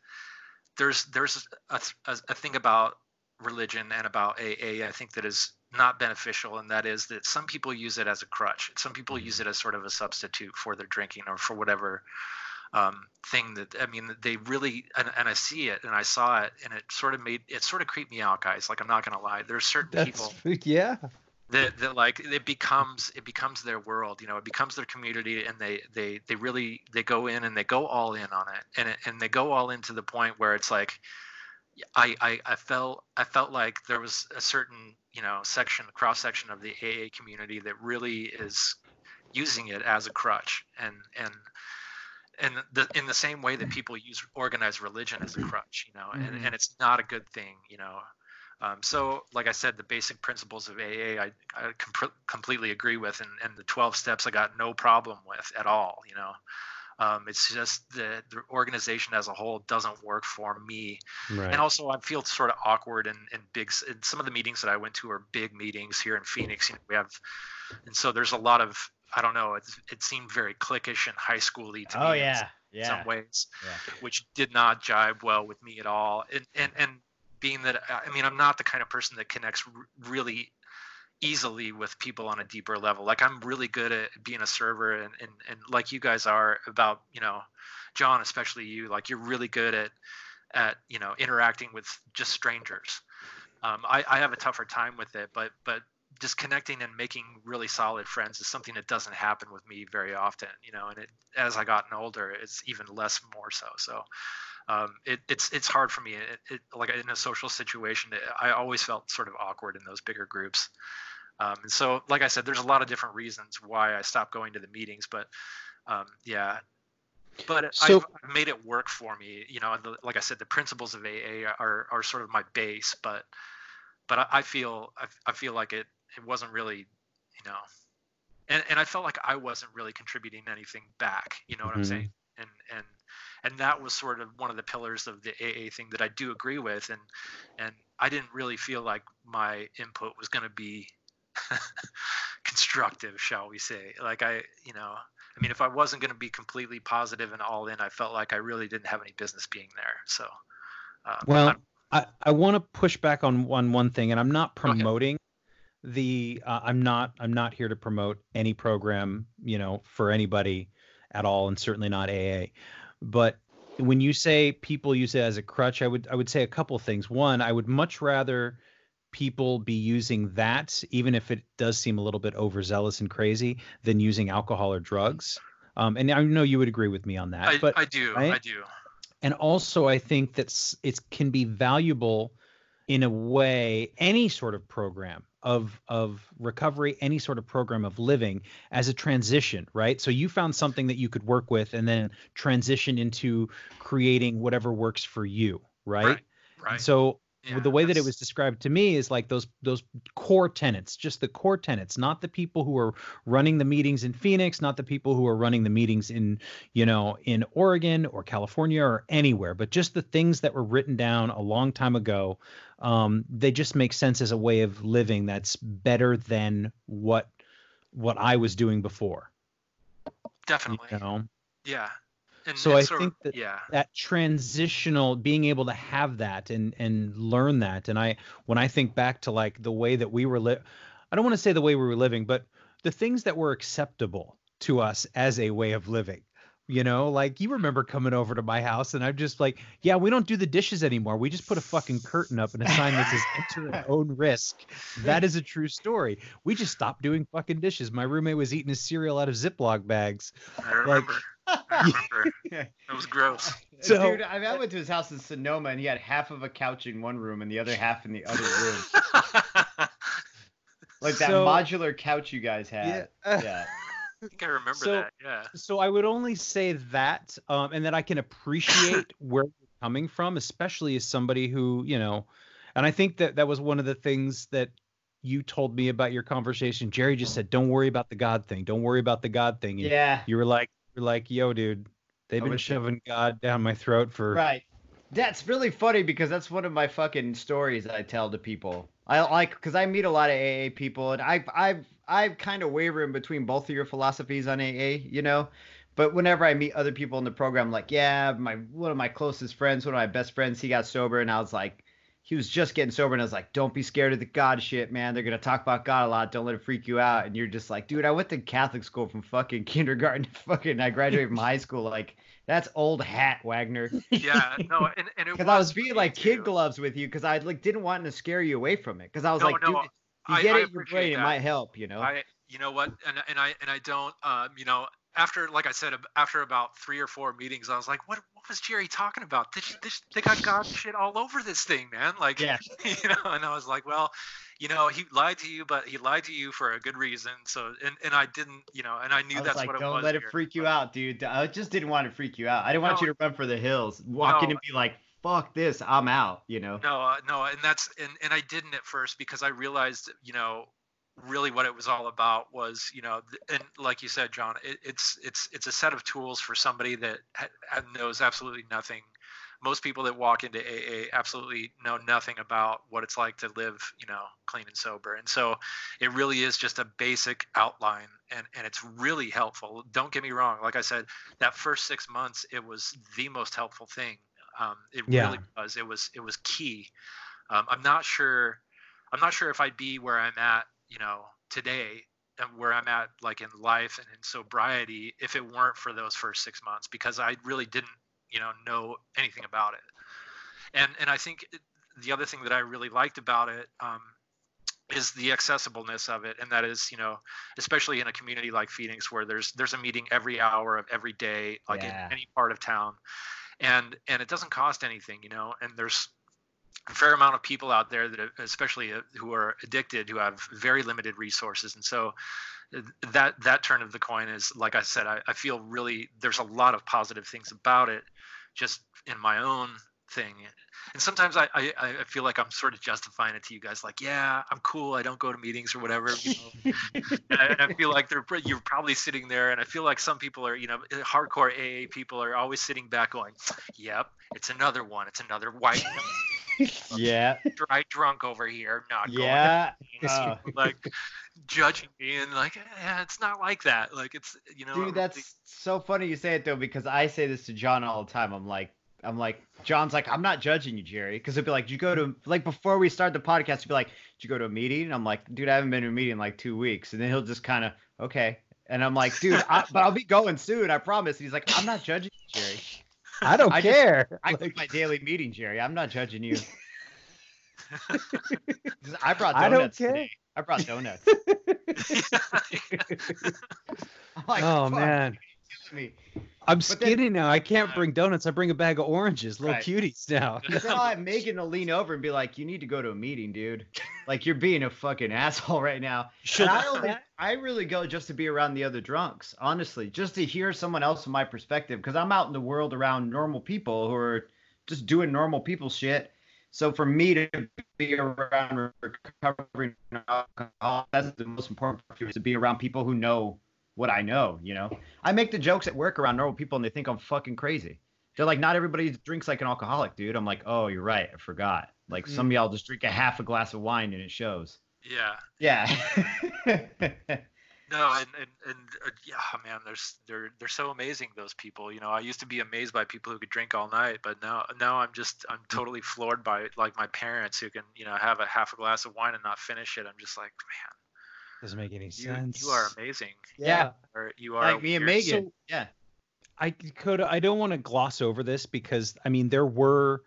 there's there's a, a, a thing about religion and about AA I think that is not beneficial, and that is that some people use it as a crutch. Some people use it as sort of a substitute for their drinking or for whatever um, thing that I mean they really and, and, I see it and I saw it and it sort of made it sort of creeped me out, guys. Like I'm not gonna lie, there's certain That's, people, *laughs* yeah, that, that like it becomes it becomes their world, you know, it becomes their community, and they they they really they go in and they go all in on it, and it, and they go all in to the point where it's like. I, I, I felt I felt like there was a certain you know section cross section of the AA community that really is using it as a crutch and and and the, in the same way that people use organized religion as a crutch, you know, and, mm-hmm. and it's not a good thing, you know. Um, so, like I said, the basic principles of AA, I, I com- completely agree with, and, and the 12 steps I got no problem with at all, you know. Um, it's just the, the organization as a whole doesn't work for me. Right. And also, I feel sort of awkward in, in big, some of the meetings that I went to are big meetings here in Phoenix. You know, we have, and so there's a lot of I don't know. It, it seemed very cliquish and high schooly to oh, me. yeah. In yeah. some ways, yeah. which did not jive well with me at all. And, and and being that I mean I'm not the kind of person that connects r- really easily with people on a deeper level. Like I'm really good at being a server and, and and like you guys are about you know John especially you like you're really good at at you know interacting with just strangers. Um, I, I have a tougher time with it, but but just connecting and making really solid friends is something that doesn't happen with me very often, you know, and it, as I gotten older, it's even less more so. So, um, it, it's, it's hard for me. It, it, like in a social situation, I always felt sort of awkward in those bigger groups. Um, and so, like I said, there's a lot of different reasons why I stopped going to the meetings, but um, yeah, but so, I've, I've, made it work for me. You know, the, like I said, the principles of AA are, are sort of my base, but but I, I feel I, I, feel like it it wasn't really, you know, and and I felt like I wasn't really contributing anything back. You know what mm-hmm. I'm saying? And and and that was sort of one of the pillars of the AA thing that I do agree with, and and I didn't really feel like my input was going to be *laughs* constructive, shall we say? Like I, you know, I mean, if I wasn't going to be completely positive and all in, I felt like I really didn't have any business being there. So, uh, well, I'm, I, I want to push back on one one thing, and I'm not promoting the uh, i'm not i'm not here to promote any program you know for anybody at all and certainly not aa but when you say people use it as a crutch i would i would say a couple things. One i would much rather people be using that even if it does seem a little bit overzealous and crazy than using alcohol or drugs. Um, and i know you would agree with me on that I, but i do right? i do. And also i think that it can be valuable in a way any sort of program of of recovery any sort of program of living as a transition right so you found something that you could work with and then transition into creating whatever works for you right, right, right. so yeah, the way that it was described to me is like those those core tenants just the core tenants not the people who are running the meetings in phoenix not the people who are running the meetings in you know in oregon or california or anywhere but just the things that were written down a long time ago um, they just make sense as a way of living that's better than what what I was doing before. Definitely. You know? Yeah. And, so I think of, that yeah. that transitional being able to have that and and learn that and I when I think back to like the way that we were li- I don't want to say the way we were living but the things that were acceptable to us as a way of living you know, like you remember coming over to my house and I'm just like, yeah, we don't do the dishes anymore. We just put a fucking curtain up and a sign that says enter at *laughs* own risk. That is a true story. We just stopped doing fucking dishes. My roommate was eating his cereal out of Ziploc bags. Like. That *laughs* was gross. So- Dude, I, mean, I went to his house in Sonoma, and he had half of a couch in one room and the other half in the other room. *laughs* Like that So- modular couch you guys had. Yeah. Yeah. *laughs* I think I remember So- that. Yeah. so I would only say that, um, and that I can appreciate where you're coming from, especially as somebody who, you know, and I think that that was one of the things that you told me about your conversation. Jerry just said, "Don't worry about the God thing. Don't worry about the God thing." And Yeah. You were like, "You're like, yo, dude, they've oh, been was- shoving God down my throat for." Right. That's really funny because that's one of my fucking stories I tell to people. I like because I meet a lot of AA people, and I've I've I've kind of waver in between both of your philosophies on AA, you know. But whenever I meet other people in the program, like yeah, my one of my closest friends, one of my best friends, he got sober, and I was like, he was just getting sober, and I was like, don't be scared of the God shit, man. They're gonna talk about God a lot. Don't let it freak you out. And you're just like, dude, I went to Catholic school from fucking *laughs* kindergarten to fucking I graduated from high school. Like that's old hat, Wagner. *laughs* Yeah. No. And, and it *laughs* Because I was being like kid too. gloves with you because I like didn't want to scare you away from it. Because I was No, like, no, dude, if you I- get I it in your brain, it might help, you know. I, you know what, and and I and I don't, um, you know, after like I said, after about three or four meetings, I was like, what what was Jerry talking about? This, this, they got God shit all over this thing, man. *laughs* Like, Yeah. *laughs* you know, and I was like, well, you know, he lied to you, but he lied to you for a good reason. So, and and I didn't, you know, and I knew I that's like, what it was. don't let it here, freak you out, dude. I just didn't want to freak you out. I didn't want No. you to run for the hills, walk in and be like, fuck this, I'm out, you know. No, uh, no, and that's and and I didn't at first because I realized, you know, really what it was all about was, you know, and like you said, John, it, it's it's it's a set of tools for somebody that ha- knows absolutely nothing. Most people that walk into AA absolutely know nothing about what it's like to live, you know, clean and sober. And so it really is just a basic outline and, and it's really helpful. Don't get me wrong. Like I said, that first six months, it was the most helpful thing. Um, it Yeah. really was. It was, it was key. Um, I'm not sure, I'm not sure if I'd be where I'm at, you know, today and where I'm at like in life and in sobriety if it weren't for those first six months because I really didn't you know know anything about it and and I think the other thing that I really liked about it um, is the accessibleness of it and that is you know especially in a community like Phoenix where there's there's a meeting every hour of every day like Yeah. in any part of town and and it doesn't cost anything you know and there's fair amount of people out there that especially uh, who are addicted who have very limited resources and so uh, that that turn of the coin is like i said I, I feel really there's a lot of positive things about it just in my own thing and sometimes I, I i feel like i'm sort of justifying it to you guys like yeah i'm cool i don't go to meetings or whatever you know and I, feel like they're you're probably sitting there, and I feel like some people are, you know, hardcore AA people are always sitting back going, "Yep, it's another one. It's another white *laughs* Yeah. dry drunk over here, not Yeah. *laughs* going." Uh, like judging me and like, yeah, it's not like that. Like it's, you know, dude, really- that's so funny you say it though because I say this to John all the time. I'm like, I'm like, John's like, I'm not judging you, Jerry, because he'll be like, did you go to like before we start the podcast, he'll be like, did you go to a meeting? And I'm like, dude, I haven't been to a meeting in like two weeks, and then he'll just kind of okay, and I'm like, dude, I, but I'll be going soon, I promise. And he's like, I'm not judging you, Jerry. *laughs* I don't I just- care. I Like, do my daily meeting, Jerry. I'm not judging you. *laughs* I brought I don't donuts care. today. I brought donuts. *laughs* *laughs* Like, oh "Fuck, me." I'm But then- skinny now. I can't bring donuts. I bring a bag of oranges, little Right. cuties now. *laughs* Then I'll have Megan to lean over and be like, "You need to go to a meeting, dude. Like you're being a fucking *laughs* asshole right now." Should I only, I really go just to be around the other drunks, honestly, just to hear someone else from my perspective, because I'm out in the world around normal people who are just doing normal people shit. So for me to be around recovering alcohol, that's the most important part is to be around people who know what I know. You know, I make the jokes at work around normal people, and they think I'm fucking crazy. They're like, not everybody drinks like an alcoholic, dude. I'm like, oh, you're right. I forgot. Like some of y'all just drink a half a glass of wine and it shows. yeah. Yeah. *laughs* No, and and, and uh, yeah, man, there's they're they're so amazing. Those people, you know, I used to be amazed by people who could drink all night, but now now I'm just I'm totally floored by like my parents who can you know have a half a glass of wine and not finish it. I'm just like, Doesn't make any man, you sense. you are amazing. yeah. Or you are Like me and. Megan. So- yeah. I could. I don't want to gloss over this because I mean there were,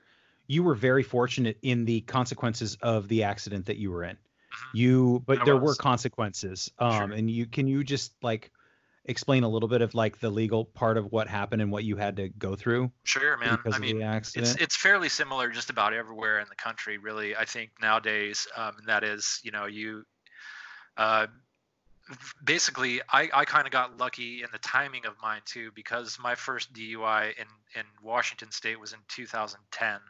you were very fortunate in the consequences of the accident that you were in. Mhm. You, but I there were consequences. Um, Sure. and you can you just like, explain a little bit of like the legal part of what happened and what you had to go through? Sure, man. Because I of mean, the accident. it's it's fairly similar just about everywhere in the country, really. I think nowadays, um, and that is, you know, you. Uh, basically, I, I kind of got lucky in the timing of mine too, because my first DUI in in Washington State was in 2010.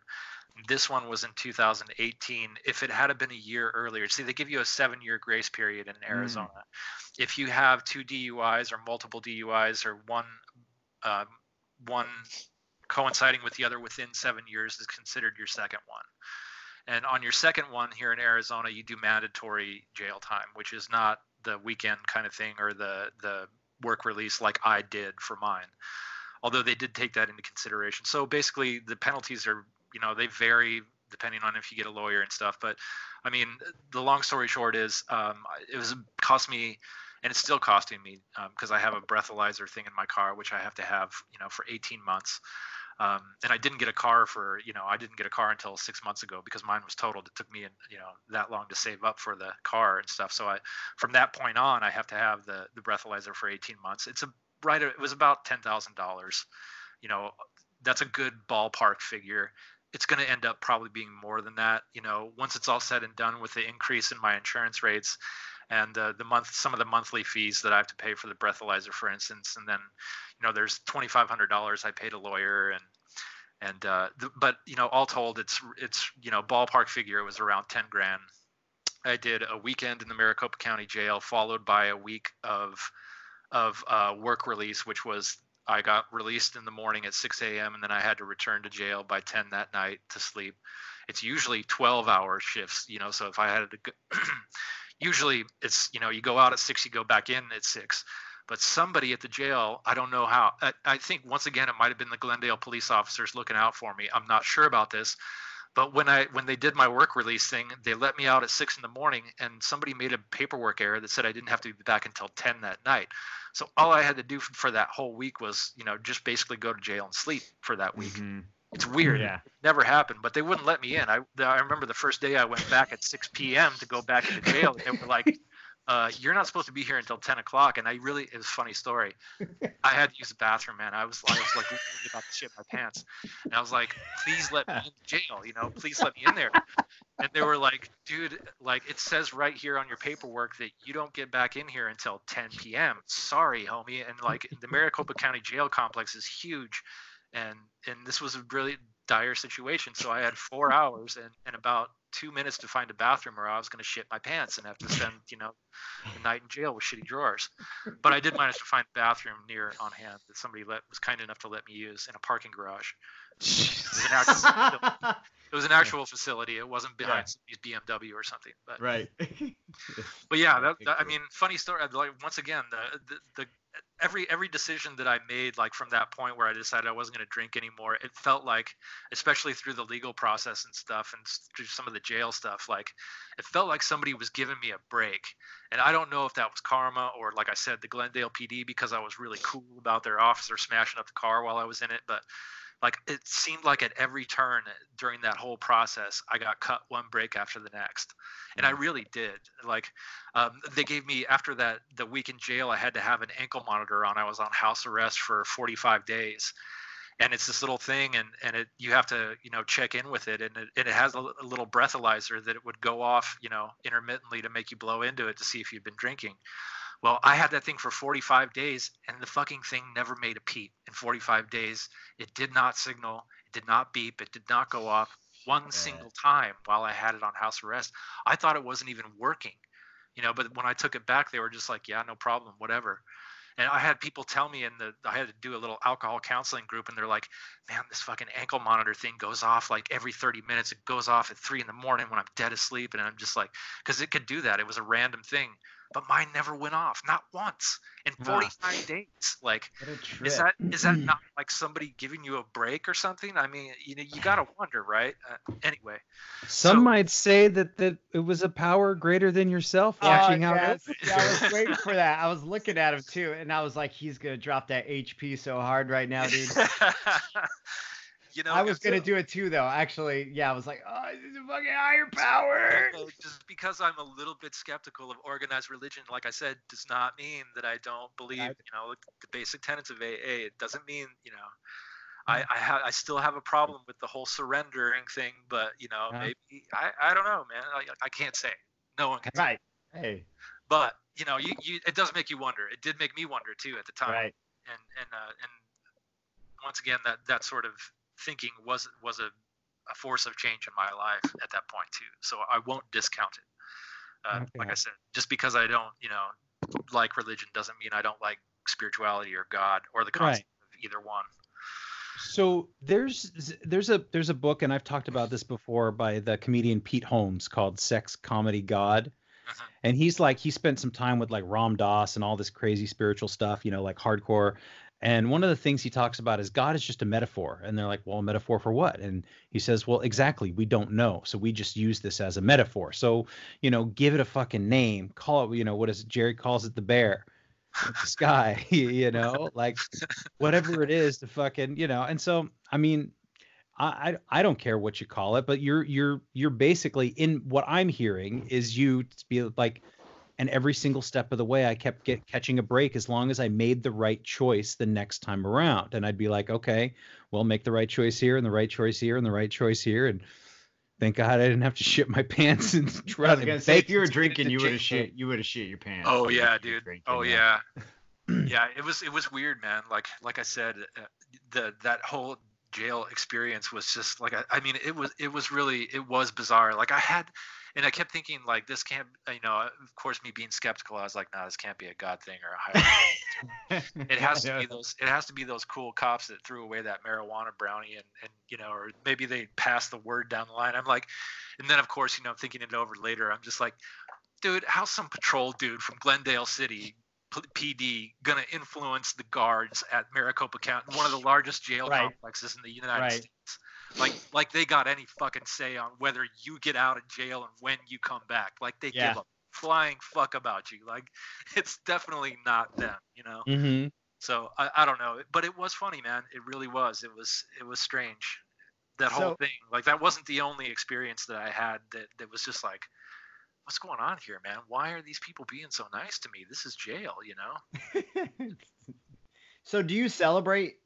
This one was in 2018. If it had been a year earlier, see, they give you a seven-year grace period in Arizona. If you have two DUIs or multiple DUIs or one um, one coinciding with the other within seven years is considered your second one. And on your second one here in Arizona, you do mandatory jail time, which is not the weekend kind of thing or the the work release like I did for mine. Although they did take that into consideration. So basically, the penalties are you know they vary depending on if you get a lawyer and stuff. But I mean, the long story short is um, it was cost me and it's still costing me because I have a breathalyzer thing in my car, which I have to have, you know, for 18 months. Um, and I didn't get a car for, you know, I didn't get a car until six months ago because mine was totaled. It took me, you know, that long to save up for the car and stuff. So I, from that point on, I have to have the the breathalyzer for 18 months. It's a right. It was about ten thousand dollars. You know, that's a good ballpark figure. It's going to end up probably being more than that. You know, once it's all said and done with the increase in my insurance rates, and uh, the month some of the monthly fees that I have to pay for the breathalyzer, for instance, and then you know there's twenty five hundred dollars I paid a lawyer and and uh, th- but you know all told it's it's you know ballpark figure it was around ten grand. I did a weekend in the Maricopa County Jail, followed by a week of of uh, work release, which was I got released in the morning at 6 a.m. and then I had to return to jail by 10 that night to sleep. It's usually 12 hour shifts, you know. So if I had to, *clears throat* usually it's you know you go out at six, you go back in at six. But somebody at the jail, I don't know how. I, I think once again it might have been the Glendale police officers looking out for me. I'm not sure about this, but when I when they did my work release thing, they let me out at six in the morning, and somebody made a paperwork error that said I didn't have to be back until ten that night. So all I had to do for that whole week was, you know, just basically go to jail and sleep for that week. Mhm. It's weird. Yeah. It never happened, but they wouldn't let me in. I I remember the first day I went back at 6 p.m. to go back into jail. and They were like, *laughs* uh, "You're not supposed to be here until 10 o'clock." And I really, it was a funny story. I had to use the bathroom, man. I was, like, I was like about to shit my pants, and I was like, "Please let me in jail. You know, please let me in there." And they were like, "Dude, like it says right here on your paperwork that you don't get back in here until 10 p.m. Sorry, homie." And like the Maricopa County Jail complex is huge and and this was a really dire situation. So i had four hours and, and about two minutes to find a bathroom or i was going to shit my pants and have to spend you know the night in jail with shitty drawers. But i did manage to find a bathroom near on hand that somebody let was kind enough to let me use in a parking garage *laughs* it was an actual, it was an actual facility it wasn't behind somebody's bmw or something but right. *laughs* *laughs* but yeah, that, that- I mean, funny story. Like once again, the, the the every every decision that I made, like from that point where I decided I wasn't going to drink anymore, it felt like, especially through the legal process and stuff, and through some of the jail stuff, like it felt like somebody was giving me a break. And I don't know if that was karma or, like I said, the Glendale PD because I was really cool about their officer smashing up the car while I was in it, but like it seemed like at every turn during that whole process i got cut one break after the next. And i really did. Like um, they gave me after that the week in jail i had to have an ankle monitor on. I was on house arrest for 45 days. And it's this little thing and and it you have to you know check in with it and it, and it has a, a little breathalyzer that it would go off you know intermittently to make you blow into it to see if you've been drinking well i had that thing for 45 days and the fucking thing never made a peep in 45 days. It did not signal. It did not beep. It did not go off one single time while i had it on house arrest. I thought it wasn't even working you know but when i took it back they were just like yeah no problem whatever. And i had people tell me in the i had to do a little alcohol counseling group and they're like man this fucking ankle monitor thing goes off like every 30 minutes. It goes off at 3 in the morning when i'm dead asleep. And i'm just like because it could do that. It was a random thing but mine never went off not once in Ah. 45 days like What a trip. is that is that not *clears throat* like somebody giving you a break or something i mean you know you gotta wonder right uh, anyway Some So- might say that that it was a power greater than yourself Oh, watching how yeah, it yeah, I was *laughs* waiting for that. I was looking at him too, and I was like, he's gonna drop that HP so hard right now, dude. *laughs* you know. I was gonna so- do it too, though. Actually, yeah, I was like, oh, this is a fucking higher power. *laughs* Just because I'm a little bit skeptical of organized religion, like I said, does not mean that I don't believe, you know, the basic tenets of AA. It doesn't mean, you know, I I, ha- I still have a problem with the whole surrendering thing, but you know, Yeah. maybe I I don't know, man. I, I can't say. No one can say. Right. Hey. But you know, you, you it does make you wonder. It did make me wonder too at the time. Right. And and uh, and once again, that that sort of thinking was was a, a force of change in my life at that point too. So I won't discount it. Uh, Like I said, just because I don't, you know, like religion doesn't mean I don't like spirituality or God or the Right. of either one. So there's there's a there's a book, and I've talked about this before by the comedian Pete Holmes called Sex Comedy God. Mhm. And he's like he spent some time with like Ram Dass and all this crazy spiritual stuff, you know, like hardcore. And one of the things he talks about is God is just a metaphor. And they're like, well, a metaphor for what? And he says, well, exactly. We don't know. So we just use this as a metaphor. So, you know, give it a fucking name. Call it, you know, what is it? Jerry calls it the bear. The sky, *laughs* you know, like whatever it is to fucking, you know. And so, I mean, I, I I don't care what you call it, but you're you're you're basically in what I'm hearing is you to be like, and every single step of the way, I kept get catching a break as long as I made the right choice the next time around, and I'd be like, okay, well, make the right choice here, and the right choice here, and the right choice here, and thank God I didn't have to shit my *laughs* pants and I try was to say, if you were drinking, you would have shit. You would have shit your pants. Oh yeah, dude. drinking, Oh yeah. *clears throat* yeah, it was it was weird, man. Like like I said, uh, the that whole jail experience was just like I, I mean it was it was really it was bizarre. Like I had and I kept thinking like this can't you know of course me being skeptical I was like nah this can't be a god thing or a higher *laughs* it has to be those it has to be those cool cops that threw away that marijuana brownie and and you know or maybe they passed the word down the line. I'm like and then of course you know thinking it over later. I'm just like dude how's some patrol dude from glendale city Pd gonna influence the guards at maricopa county one of the largest jail Right. complexes in the united Right. states like like they got any fucking say on whether you get out of jail and when you come back like they Yeah. give a flying fuck about you like *laughs* it's definitely not them you know Mhm. so I, I don't know, but it was funny, man. It really was. It was it was strange. That whole So- thing, like that wasn't the only experience that I had that that was just like, what's going on here, man? Why are these people being so nice to me? This is jail, you know? *laughs* so, do you celebrate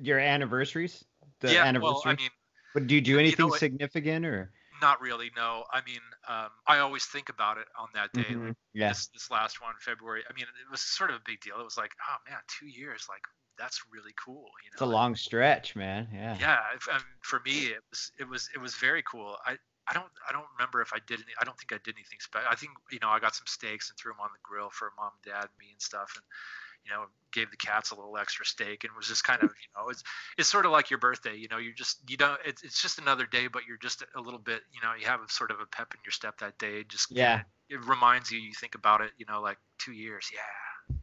your anniversaries? The yeah. anniversary. Well, I mean, but do you do you know anything significant or? not really. No. I mean, um, I always think about it on that day. Mhm. Like Yeah. this this last one, February. I mean, it was sort of a big deal. It was like, oh man, two years. Like that's really cool. You know. It's a long stretch, man. Yeah. yeah if, um, for me it was it was it was very cool i i don't i don't remember if i did any i don't think i did anything special i think you know i got some steaks and threw them on the grill for mom and dad and me and stuff and you know gave the cats a little extra steak and was just kind of you know it's it's sort of like your birthday you know you're just you don't it's, it's just another day but you're just a little bit you know you have a sort of a pep in your step that day just Yeah. it reminds you you think about it you know like two years yeah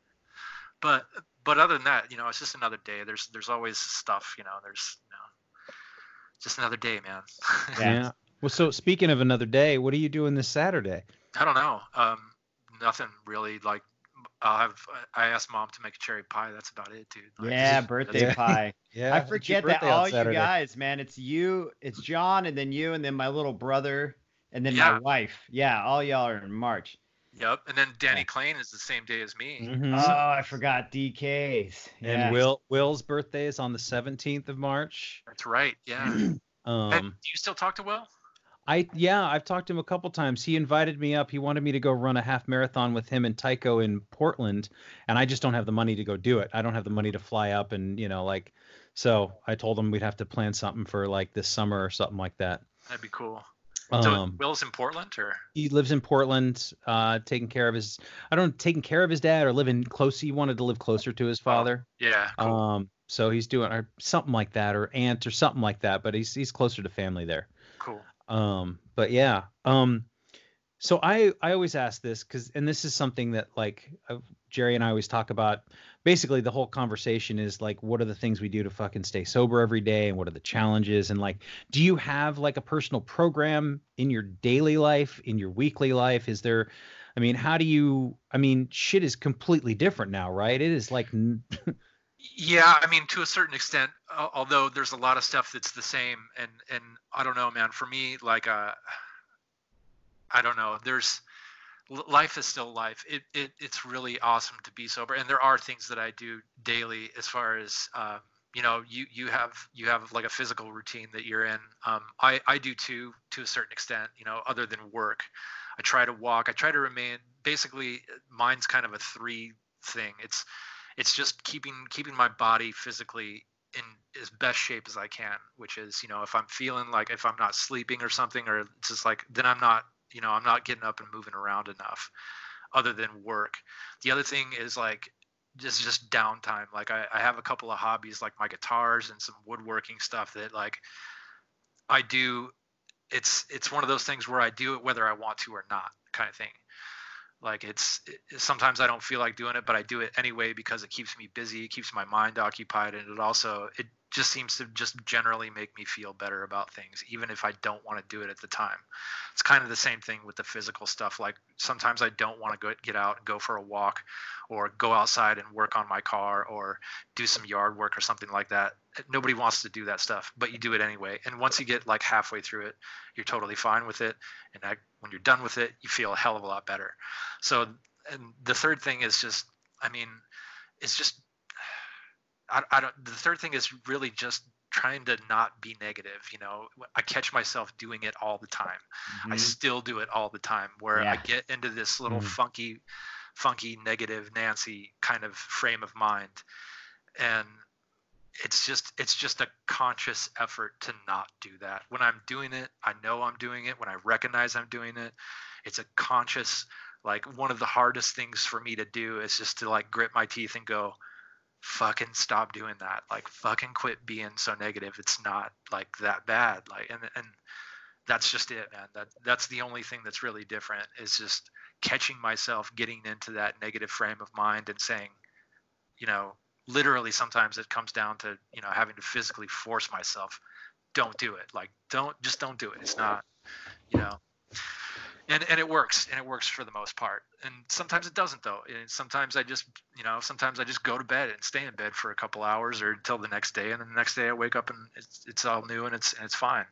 but but other than that you know it's just another day there's there's always stuff you know there's you know just another day man Yeah. *laughs* Yeah. Well, so speaking of another day, what are you doing this Saturday? i don't know um nothing really like i'll have i asked mom to make a cherry pie that's about it dude Like, Yeah, that's- birthday Yeah. pie. *laughs* Yeah. I forget that all you guys, man. It's you, it's John, and then you, and then my little brother, and then my wife. Yeah, all y'all are in March. yep and then danny Yeah. Klein is the same day as me Mhm. Oh, I forgot DK's. Yeah. And Will Will's birthday is on the 17th of March. that's right yeah *clears throat* and Um, do you still talk to will I yeah, I've talked to him a couple times. He invited me up. He wanted me to go run a half marathon with him and Tycho in Portland, and I just don't have the money to go do it. I don't have the money to fly up and you know like. So I told him we'd have to plan something for like this summer or something like that. that'd be cool so Um, will's in portland or he lives in Portland, uh, taking care of his. I don't know, taking care of his dad or living close. He wanted to live closer to his father. yeah cool. Um, so he's doing or something like that, or aunt or something like that. But he's he's closer to family there. Um, but yeah. Um, so I I always ask this because, and this is something that like uh, Jerry and I always talk about. Basically, the whole conversation is like, what are the things we do to fucking stay sober every day, and what are the challenges, and like, do you have like a personal program in your daily life, in your weekly life? Is there, I mean, how do you? I mean, shit is completely different now, right? It is like. *laughs* Yeah, I mean, to a certain extent, although there's a lot of stuff that's the same, and and I don't know, man. For me, like, uh, I don't know. There's life is still life. It, it it's really awesome to be sober, and there are things that I do daily as far as um, you know. You you have you have like a physical routine that you're in. Um, I I do too to a certain extent. You know, other than work, I try to walk. I try to remain. Basically, mine's kind of a three thing. It's it's just keeping keeping my body physically in as best shape as I can, which is, you know, if I'm feeling like if I'm not sleeping or something, or it's just like, then I'm not you know i'm not getting up and moving around enough other than work. The other thing is like just just downtime. Like I, I have a couple of hobbies like my guitars and some woodworking stuff that like i do it's it's one of those things where i do it whether i want to or not kind of thing like it's it, sometimes i don't feel like doing it but i do it anyway because it keeps me busy it keeps my mind occupied and it also it just seems to just generally make me feel better about things even if i don't want to do it at the time. It's kind of the same thing with the physical stuff like sometimes i don't want to go get out and go for a walk or go outside and work on my car or do some yard work or something like that. Nobody wants to do that stuff but you do it anyway. And once you get like halfway through it you're totally fine with it. And that, when you're done with it you feel a hell of a lot better. So and the third thing is just i mean it's just I, I don't. The third thing is really just trying to not be negative. You know, I catch myself doing it all the time. Mm-hmm. I still do it all the time. Where yeah. I get into this little mm-hmm. funky, funky negative Nancy kind of frame of mind, and it's just it's just a conscious effort to not do that. When I'm doing it, I know I'm doing it. When I recognize I'm doing it, it's a conscious. Like one of the hardest things for me to do is just to like grit my teeth and go, fucking stop doing that. Like fucking quit being so negative. It's not like that bad. Like and and that's just it man. That that's the only thing that's really different is just catching myself getting into that negative frame of mind and saying you know literally sometimes it comes down to you know having to physically force myself don't do it. Like don't just don't do it. It's not you know and and it works and it works for the most part. And sometimes it doesn't though. And sometimes i just you know sometimes i just go to bed and stay in bed for a couple hours or until the next day and then the next day i wake up and it's, it's all new and it's and it's fine.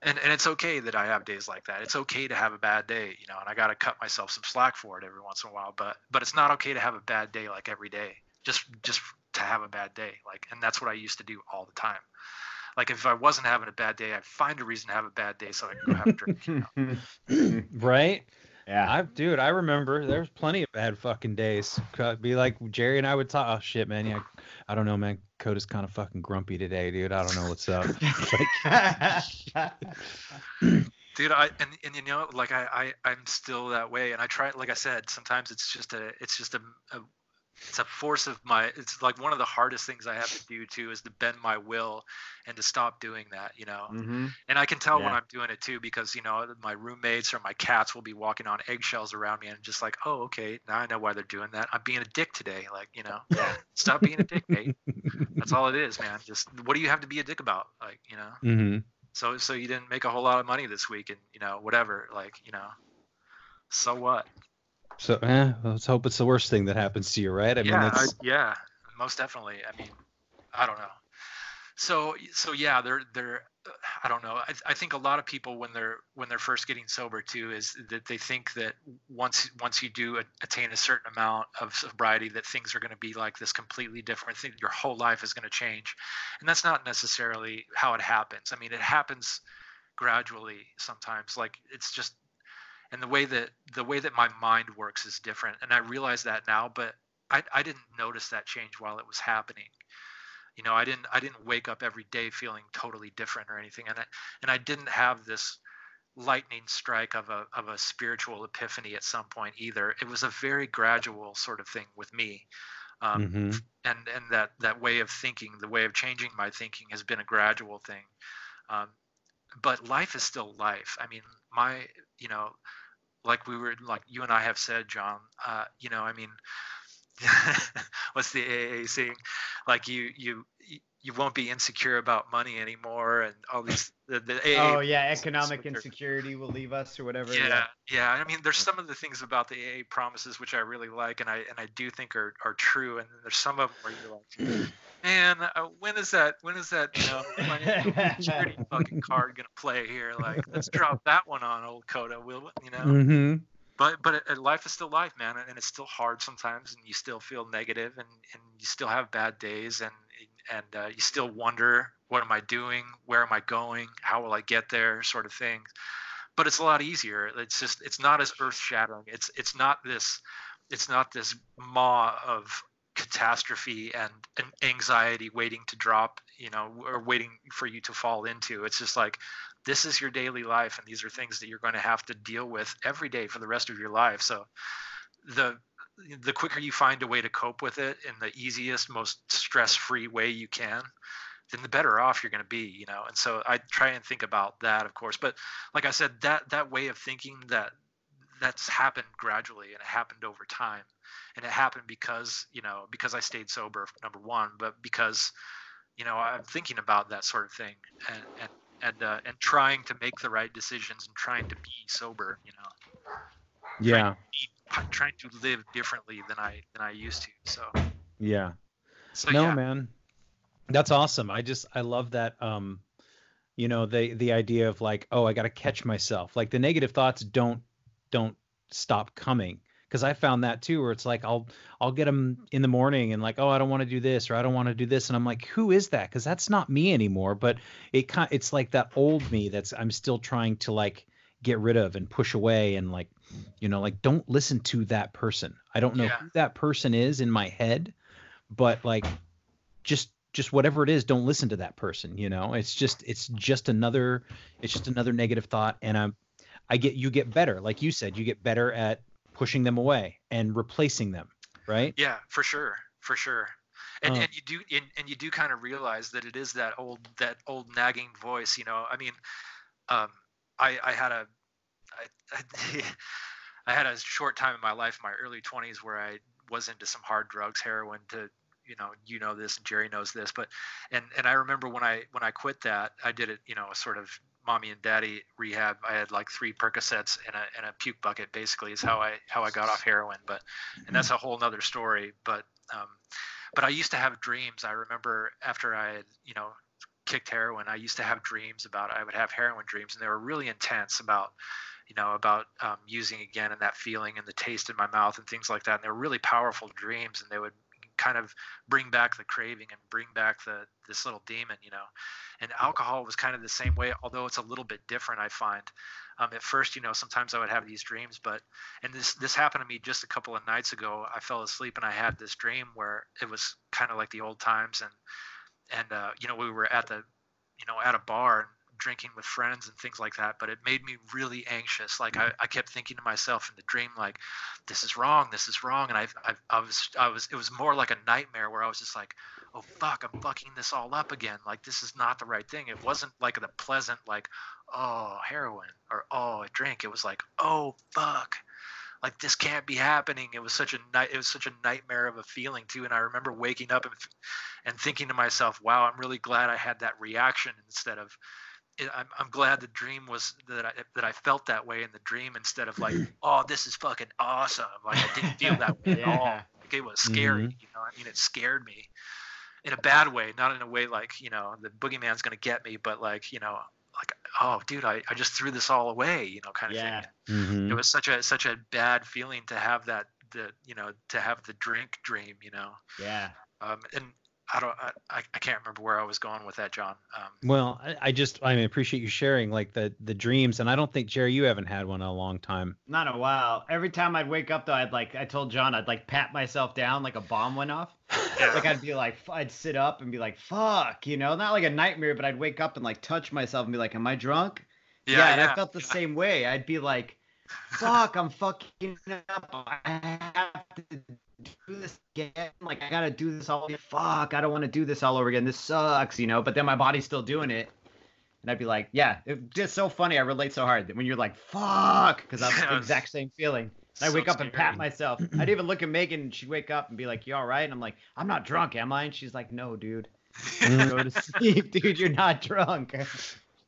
And and it's okay that i have days like that. It's okay to have a bad day you know and i got to cut myself some slack for it every once in a while but but it's not okay to have a bad day like every day just just to have a bad day like and that's what i used to do all the time like if I wasn't having a bad day, I'd find a reason to have a bad day so I could go have a drink. You know? *laughs* right. Yeah, I, dude, I remember there was plenty of bad fucking days. Be like Jerry and I would talk. Oh shit, man. Yeah, I don't know, man. Coda's kind of fucking grumpy today, dude. I don't know what's up. *laughs* *laughs* dude, I and, and you know, like I, I I'm still that way, and I try. Like I said, sometimes it's just a it's just a, a it's a force of my it's like one of the hardest things i have to do too is to bend my will and to stop doing that you know? Mm-hmm. and i can tell yeah. when i'm doing it too because you know my roommates or my cats will be walking on eggshells around me and just like oh okay now i know why they're doing that. I'm being a dick today like you know? Yeah, *laughs* stop being a dick mate. *laughs* That's all it is man. Just what do you have to be a dick about? Like you know? Mm-hmm. so so you didn't make a whole lot of money this week and you know whatever like you know? So what so, eh, let's hope it's the worst thing that happens to you, right? I yeah, mean, I, yeah, most definitely. I mean, I don't know. So, so yeah, they're they're. I don't know. I, I think a lot of people when they're when they're first getting sober too is that they think that once once you do attain a certain amount of sobriety that things are going to be like this completely different thing. Your whole life is going to change, and that's not necessarily how it happens. I mean, it happens gradually sometimes. Like it's just and the way that the way that my mind works is different and i realize that now but i, I didn't notice that change while it was happening. You know i didn't i didn't wake up every day feeling totally different or anything and I, and i didn't have this lightning strike of a of a spiritual epiphany at some point either. It was a very gradual sort of thing with me um, mm-hmm. and and that that way of thinking the way of changing my thinking has been a gradual thing. Um, but life is still life. I mean my you know like we were like you and i have said john uh, you know i mean *laughs* what's the aa saying like you you you won't be insecure about money anymore and all these the, the oh yeah, economic insecurity will leave us or whatever. yeah, yeah. I mean, there's some of the things about the AA promises which I really like, and I and I do think are, are true. And there's some of them where you're like, man, uh, when is that? When is that? You know, *laughs* security fucking card gonna play here? Like, let's drop that one on old Coda, will you know? Mm-hmm. But but uh, life is still life, man, and it's still hard sometimes, and you still feel negative, and and you still have bad days, and and uh, you still wonder, what am I doing? Where am I going? How will I get there? Sort of thing. But it's a lot easier. It's just it's not as earth shattering. It's it's not this it's not this maw of catastrophe and, and anxiety waiting to drop, you know, or waiting for you to fall into. It's just like this is your daily life and these are things that you're going to have to deal with every day for the rest of your life. So the the quicker you find a way to cope with it in the easiest most stress-free way you can then the better off you're going to be you know? And so i try and think about that of course. But like i said that that way of thinking that that's happened gradually and it happened over time and it happened because you know because i stayed sober number one but because you know i'm thinking about that sort of thing and and and uh, and trying to make the right decisions and trying to be sober you know. Yeah. be, trying to live differently than i than i used to so. Yeah. so no yeah. man. That's awesome. I just i love that um you know the the idea of like oh i got to catch myself. Like the negative thoughts don't don't stop coming because i found that too where it's like i'll i'll get them in the morning and like oh i don't want to do this or i don't want to do this and i'm like who is that? Because that's not me anymore but it kind it's like that old me that's i'm still trying to like get rid of and push away and like you know like don't listen to that person. I don't know Yeah. who that person is in my head but like just just whatever it is don't listen to that person you know? It's just it's just another it's just another negative thought and i'm i get you get better. Like you said you get better at pushing them away and replacing them right Yeah, for sure, for sure. And Uh. and you do and, and you do kind of realize that it is that old that old nagging voice. You know, I mean, um, I I had a I, I, *laughs* I had a short time in my life, in my early twenties, where I was into some hard drugs, heroin. To you know, you know this, and Jerry knows this, but and and I remember when I when I quit that, I did it, you know, a sort of mommy and daddy rehab. I had like three Percocets and a and a puke bucket. Basically, is how I how I got off heroin. But and that's a whole nother story. But um, but I used to have dreams. I remember after I had you know kicked heroin, I used to have dreams about. I would have heroin dreams, and they were really intense about you know about um, using again and that feeling and the taste in my mouth and things like that. And they were really powerful dreams, and they would kind of bring back the craving and bring back the this little demon, you know. And alcohol was kind of the same way, although it's a little bit different. I find um, at first, you know, sometimes I would have these dreams, but and this this happened to me just a couple of nights ago. I fell asleep and I had this dream where it was kind of like the old times, and and uh, you know we were at the you know at a bar drinking with friends and things like that but it made me really anxious. Like I, I kept thinking to myself in the dream like this is wrong this is wrong and I, I i was i was it was more like a nightmare where i was just like oh fuck i'm fucking this all up again. Like this is not the right thing. It wasn't like the pleasant like oh heroin or oh a drink. It was like oh fuck. Like this can't be happening. It was such a night it was such a nightmare of a feeling too and i remember waking up and, and thinking to myself wow i'm really glad i had that reaction instead of it- I'm, I'm glad the dream was that I that I felt that way in the dream instead of like *clears throat* oh this is fucking awesome. Like I didn't feel that way at *laughs* all. Like it was scary you know? I mean it scared me in a bad way not in a way like you know the boogeyman's gonna get me but like you know like oh dude I, I just threw this all away you know kind of Yeah. thing Mhm. it was such a such a bad feeling to have that the you know to have the drink dream you know? Yeah. um and I don't I, I I can't remember where I was going with that John um well I, I just i mean, appreciate you sharing like the the dreams and i don't think jerry you haven't had one in a long time Not a while. Every time I'd wake up though, I'd like I told John I'd like pat myself down like a bomb went off. *laughs* yeah. Like I'd be like I'd sit up and be like fuck, you know, not like a nightmare, but I'd wake up and like touch myself and be like, am I drunk? yeah, and yeah, I felt the same way. I'd be like, *laughs* fuck, I'm fucking up. I have to do this again. Like I gotta do this all again. Fuck, I don't want to do this all over again. This sucks, you know. But then my body's still doing it. And I'd be like, yeah, it's just so funny. I relate so hard when you're like, fuck, because that's *laughs* the exact same feeling. And I So wake up and pat myself. *clears throat* I'd even look at Megan and she'd wake up and be like, You all right? And I'm like, I'm not drunk, am I? And she's like, No, dude. Go to *laughs* sleep, *laughs* dude. You're not drunk.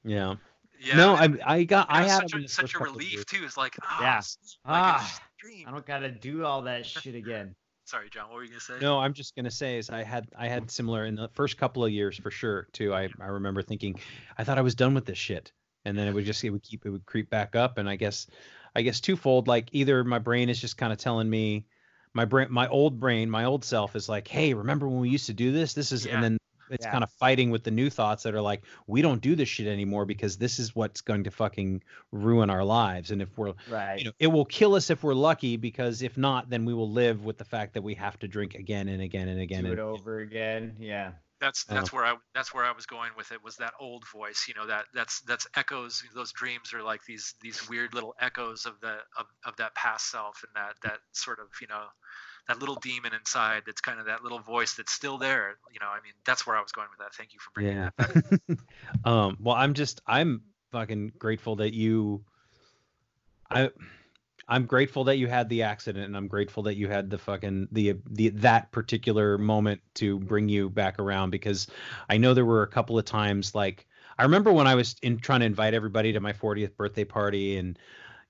Yeah. Yeah. no, and- I I got I it had such a, such a relief too. It's like ah, Yeah. like Ah. I don't gotta do all that shit again. Sorry, John. What were you gonna say? No, I'm just gonna say is I had I had similar in the first couple of years for sure too. I I remember thinking I thought I was done with this shit, and then it would just it would keep it would creep back up, and I guess I guess twofold. Like either my brain is just kind of telling me my brain my old brain my old self is like, hey, remember when we used to do this? This is Yeah. and then it's Yeah. kind of fighting with the new thoughts that are like we don't do this shit anymore because this is what's going to fucking ruin our lives, and if we're Right. you know it will kill us if we're lucky because if not then we will live with the fact that we have to drink again and again and again do and it over again. Yeah. that's Oh. that's where I that's where I was going with it was that old voice you know that that's that's echoes those dreams are like these these weird little echoes of the of, of that past self and that that sort of you know that little demon inside that's kind of that little voice that's still there you know I mean that's where I was going with that. Thank you for bringing yeah. That *laughs* um well i'm just i'm fucking grateful that you i i'm grateful that you had the accident and i'm grateful that you had the fucking the the that particular moment to bring you back around because i know there were a couple of times like i remember when i was in trying to invite everybody to my 40th birthday party and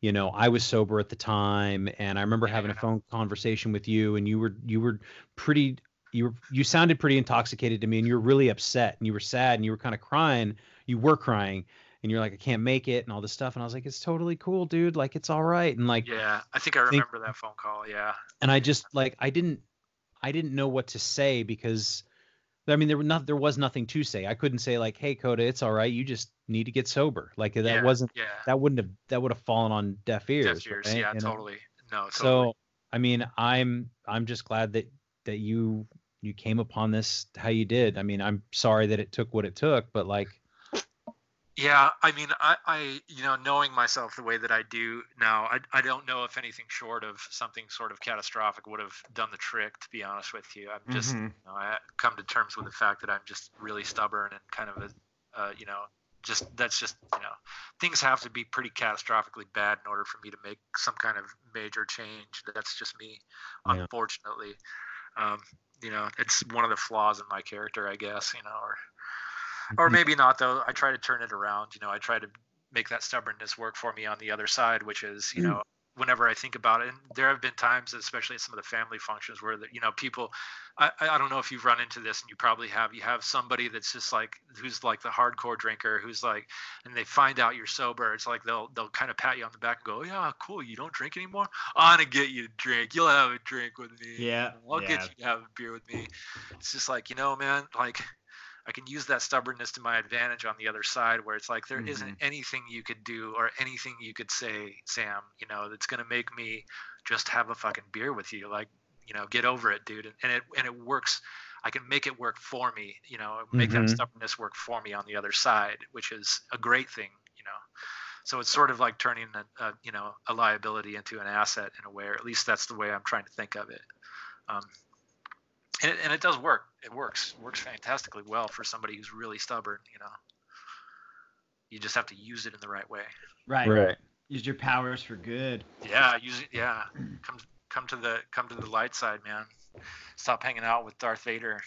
you know i was sober at the time and i remember having a phone conversation with you and you were you were pretty you were you sounded pretty intoxicated to me and you were really upset and you were sad and you were kind of crying. You were crying and you're like i can't make it and all this stuff and i was like it's totally cool dude. Like it's all right and like yeah I think I think- remember that phone call yeah. And i just like i didn't i didn't know what to say because i mean there were not there was nothing to say. I couldn't say like hey coda it's all right. You just need to get sober. Like that yeah, wasn't yeah. that wouldn't have that would have fallen on deaf ears, Deaf ears, right? yeah You know? totally. No totally. so i mean i'm i'm just glad that that you you came upon this how you did. I mean i'm sorry that it took what it took but like Yeah, I mean, I, I, you know, knowing myself the way that I do now, I, I don't know if anything short of something sort of catastrophic would have done the trick. To be honest with you, I'm just, Mhm. you know, I come to terms with the fact that I'm just really stubborn and kind of a, uh, you know, just that's just, you know, things have to be pretty catastrophically bad in order for me to make some kind of major change. That's just me, Yeah. unfortunately. Um, you know, it's one of the flaws in my character, I guess. You know, or or Mhm. maybe not though i try to turn it around you know i try to make that stubbornness work for me on the other side which is you Mm. know whenever i think about it and there have been times especially at some of the family functions where the, you know people I, I don't know if you've run into this and you probably have you have somebody that's just like who's like the hardcore drinker who's like and they find out you're sober it's like they'll they'll kind of pat you on the back and go yeah cool you don't drink anymore i'm gonna get you to drink you'll have a drink with me Yeah, i'll yeah. get you to have a beer with me it's just like you know man like I can use that stubbornness to my advantage on the other side, where it's like there Mhm. not anything you could do or anything you could say, Sam, you know, that's gonna make me just have a fucking beer with you. Like, you know, get over it, dude. And, and it and it works. I can make it work for me, you know, make that Mhm. stubbornness work for me on the other side, which is a great thing, you know. So it's sort of like turning a, a you know a liability into an asset in a way, or at least that's the way I'm trying to think of it. Um, and it, and it does work. It works. Works fantastically well for somebody who's really stubborn. You know, you just have to use it in the right way. Right. right Use your powers for good. Yeah, use it. Yeah, come come to the come to the light side, man. Stop hanging out with Darth Vader.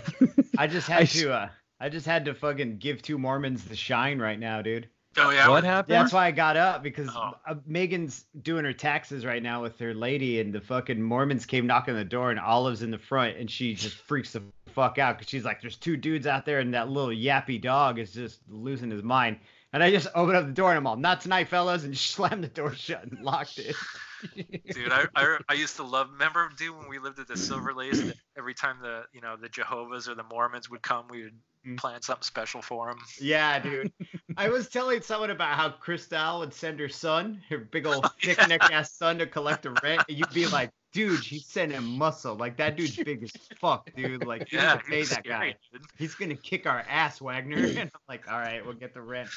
*laughs* I just had *laughs* s- to. Uh, I just had to fucking give two Mormons the shine right now, dude. Oh yeah. what happened that's why I got up because Oh. uh, Megan's doing her taxes right now with her lady, and the fucking Mormons came knocking on the door, and Olive's in the front, and she just freaks the fuck out because she's like, "There's two dudes out there, and that little yappy dog is just losing his mind." And I just opened up the door, and I'm all, "Not tonight, fellas," and *laughs* slammed the door shut and locked it. *laughs* dude I, I i used to love remember dude when we lived at the silver lace every time the you know the jehovah's or the mormons would come we would Mm. plan something special for them Yeah, dude. I was telling someone about how Cristal would send her son, her big old *laughs* Oh, thick yeah. neck ass son, to collect the rent. And you'd be like, dude, he's sending muscle. Like that dude's big as fuck, dude. Like you yeah need pay that guy. dude. He's gonna kick our ass, Wagner. *laughs* And I'm like, all right, we'll get the rent.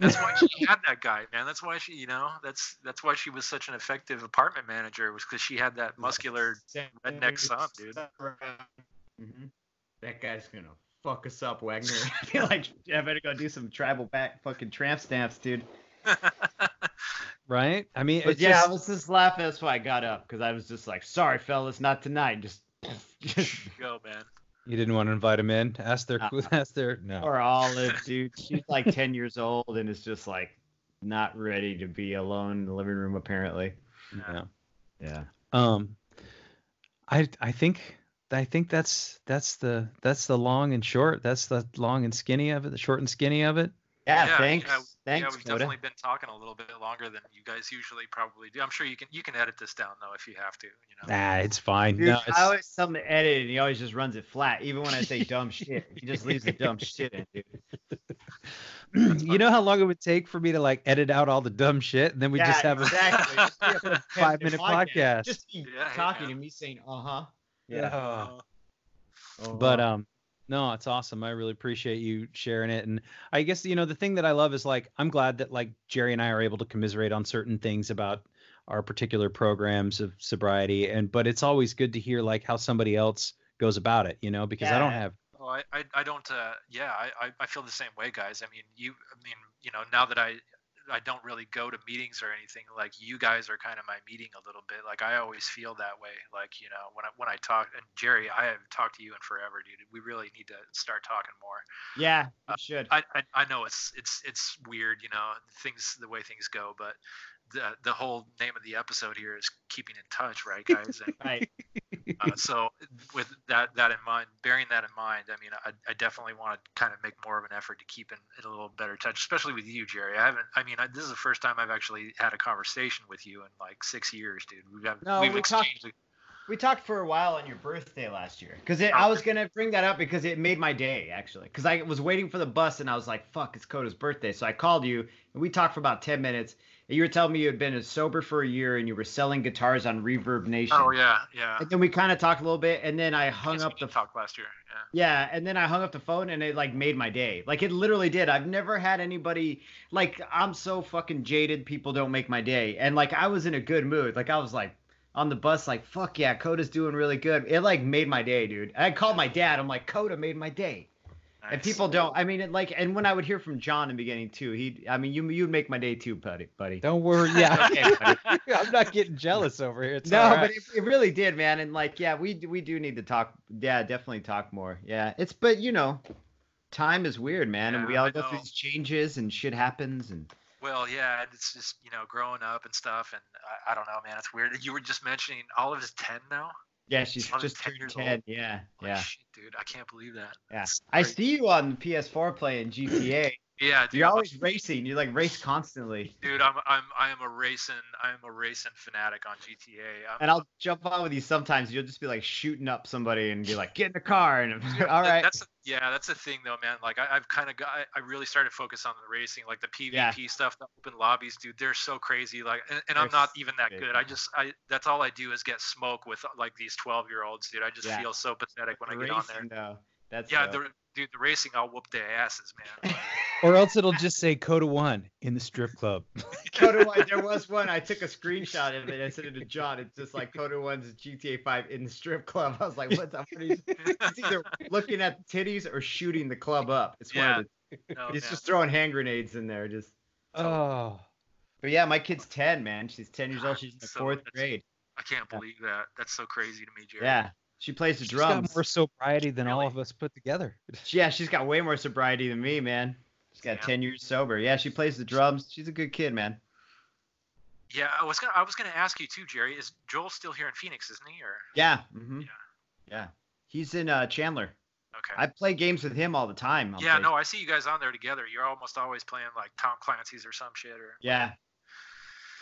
that's why she had that guy man that's why she you know that's that's why she was such an effective apartment manager was because she had that muscular redneck son, dude. Mhm. That guy's gonna fuck us up, Wagner. I *laughs* feel like I better go do some tribal back fucking tramp stamps, dude. *laughs* right i mean it's yeah, just, I was just laughing. That's why I got up because I was just like, "Sorry, fellas, not tonight." Just, *laughs* just go man You didn't want to invite him in. Ask their. Uh, *laughs* ask their. No. Or Olive, dude. She's like 10 years old and is just like not ready to be alone in the living room, apparently. no. Yeah. Um, I I think I think that's that's the that's the long and short. That's the long and skinny of it. The short and skinny of it. Yeah, thanks. Yeah, thanks, yeah, we've Coda. definitely been talking a little bit longer than you guys usually probably do. I'm sure you can you can edit this down though if you have to. You know. Nah, it's fine. Dude, no, it's, I always tell him to edit and he always just runs it flat. Even when I say *laughs* dumb shit, he just leaves the dumb shit in, dude. *clears throat* you know how long it would take for me to like edit out all the dumb shit, and then we yeah, just have exactly. Just a *laughs* Five minute podcast. Just Yeah, talking yeah. to me saying, uh huh. a. Yeah. Uh, but um no it's awesome i really appreciate you sharing it and i guess you know the thing that i love is like i'm glad that like jerry and i are able to commiserate on certain things about our particular programs of sobriety and but it's always good to hear like how somebody else goes about it you know because i don't have Oh, I, I, I don't. Uh, yeah, I, I, I feel the same way, guys. I mean, you. I mean, you know, now that I, I don't really go to meetings or anything. Like you guys are kind of my meeting a little bit. Like I always feel that way. Like you know, when I when I talk and Jerry, I haven't talked to you in forever, dude. We really need to start talking more. Yeah, uh, you should. I, I, I know it's it's it's weird, you know, things the way things go, but the the whole name of the episode here is keeping in touch, right, *laughs* guys? And, Right. uh, so with that that in mind, bearing that in mind, I mean, I, I definitely want to kind of make more of an effort to keep in, in a little better touch, especially with you, Jerry. I haven't. I mean, I, this is the first time I've actually had a conversation with you in like six years, dude. We've have, No, we've we talked- exchanged. We talked for a while on your birthday last year because I was gonna bring that up because it made my day actually. Because I was waiting for the bus and I was like, "Fuck, it's Coda's birthday." So I called you and we talked for about ten minutes. You were telling me you had been sober for a year and you were selling guitars on Reverb Nation. Oh yeah, yeah. And then we kind of talked a little bit, and then I hung Yes, up the talk last year. Yeah. Yeah, and then I hung up the phone and it like made my day. Like it literally did. I've never had anybody like I'm so fucking jaded. People don't make my day. And like I was in a good mood. Like I was like on the bus, like fuck yeah, Coda's doing really good. It like made my day, dude. I called my dad. I'm like Coda made my day. And people don't. I mean, like and when I would hear from John in the beginning too, he. I mean, you you'd make my day too, buddy. Buddy. Don't worry. Yeah. *laughs* Okay, buddy. *laughs* I'm not getting jealous over here. It's no, all but it, it really did, man. And like, yeah, we we do need to talk. Yeah, definitely talk more. Yeah, it's but you know, time is weird, man, and we all I go through these changes and shit happens and. Well, yeah, it's just you know growing up and stuff, and I, I don't know, man. It's weird. You were just mentioning Olive is ten now. Yeah, she's just 10 turned years 10. old. Yeah, Like, yeah, shit, dude, I can't believe that. yeah. I see you on PS4 playing GTA. Yeah, dude, You're I'm always racing. You like race constantly. dude. I'm I'm I am a racing I'm a racing fanatic on GTA. I'm, And I'll jump on with you sometimes. You'll just be like shooting up somebody and be like, "Get in the car!" And *laughs* all that- right, That's yeah, that's the thing though, man. Like I, I've kind of got I, I really started to focus on the racing, like the PvP Yeah. stuff, the open lobbies, dude. They're so crazy. Like, and, and I'm not even that good. I just I that's all I do is get smoke with like these 12 year olds, dude. I just Yeah. feel so pathetic when I get on there. though. That's Yeah, the, dude, the racing, I'll whoop their asses, man. *laughs* Or else it'll just say Coda One in the strip club. *laughs* Coda One. There was one. I took a screenshot of it. I sent it to John. It's just like Coda One's GTA 5 in the strip club. I was like, "What the? What is, he's either looking at titties or shooting the club up. It's one of the. Oh, no, He's man. just throwing hand grenades in there. Just. Oh. But yeah, my kid's 10, man. She's 10 years old. She's in the so fourth grade. I can't believe that. That's so crazy to me, Jerry. Yeah. She plays the drums. She's got more sobriety than all of us put together. Yeah, she's got way more sobriety than me, man. She's got Yeah. 10 years sober. Yeah, she plays the drums. She's a good kid, man. Yeah, I was gonna I was gonna ask you too, Jerry. Is Joel still here in Phoenix, isn't he? Or Yeah. hmm Yeah. Yeah. He's in uh, Chandler. okay. I play games with him all the time. on yeah, PlayStation. no, I see you guys on there together. You're almost always playing like Tom Clancy's or some shit, or Yeah.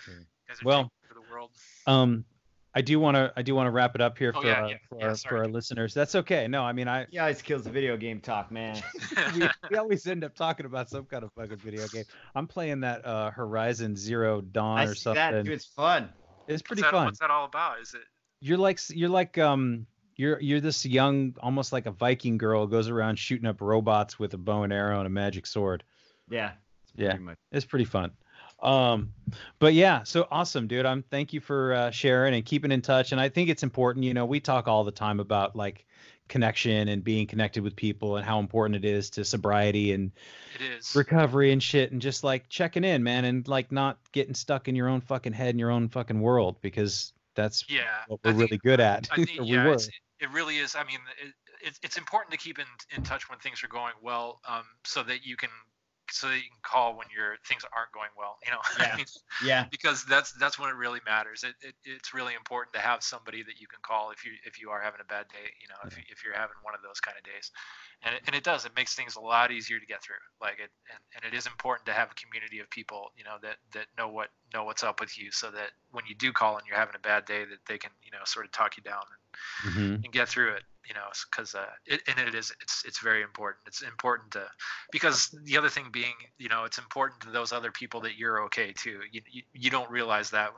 you guys are Well, for the world. Um, I do want to I do want to wrap it up here Oh, for yeah, uh, yeah, for, yeah, our, for our listeners. That's okay. No, I mean I He always kills the video game talk, man. *laughs* we, we always end up talking about some kind of fucking video game. I'm playing that uh, Horizon Zero Dawn I or see something. that. Dude, it's fun. It's What's pretty that, fun. What's that all about? Is it? You're like you're like um you're you're this young almost like a Viking girl goes around shooting up robots with a bow and arrow and a magic sword. Yeah. It's Yeah. much- It's pretty fun. Um, but yeah, so awesome, dude. I'm thank you for uh, sharing and keeping in touch. And I think it's important. You know, we talk all the time about like connection and being connected with people and how important it is to sobriety and It is. recovery and shit and just like checking in, man, and like not getting stuck in your own fucking head and your own fucking world because that's Yeah. what we're really good at. I think *laughs* we yeah, it really is. I mean, it, it's it's important to keep in in touch when things are going well, um, so that you can so that you can call when your things aren't going well. You know, Yeah. Yeah. *laughs* because that's that's when it really matters. It, it it's really important to have somebody that you can call if you if you are having a bad day. You know, if if you're having one of those kind of days, and it, and it does. It makes things a lot easier to get through. Like it, and, and it is important to have a community of people. You know that that know what know what's up with you, so that when you do call and you're having a bad day, that they can you know sort of talk you down and hmm and get through it you know because uh, it, and it is it's it's very important. It's important to because the other thing being you know it's important to those other people that you're okay too you you, you don't realize that.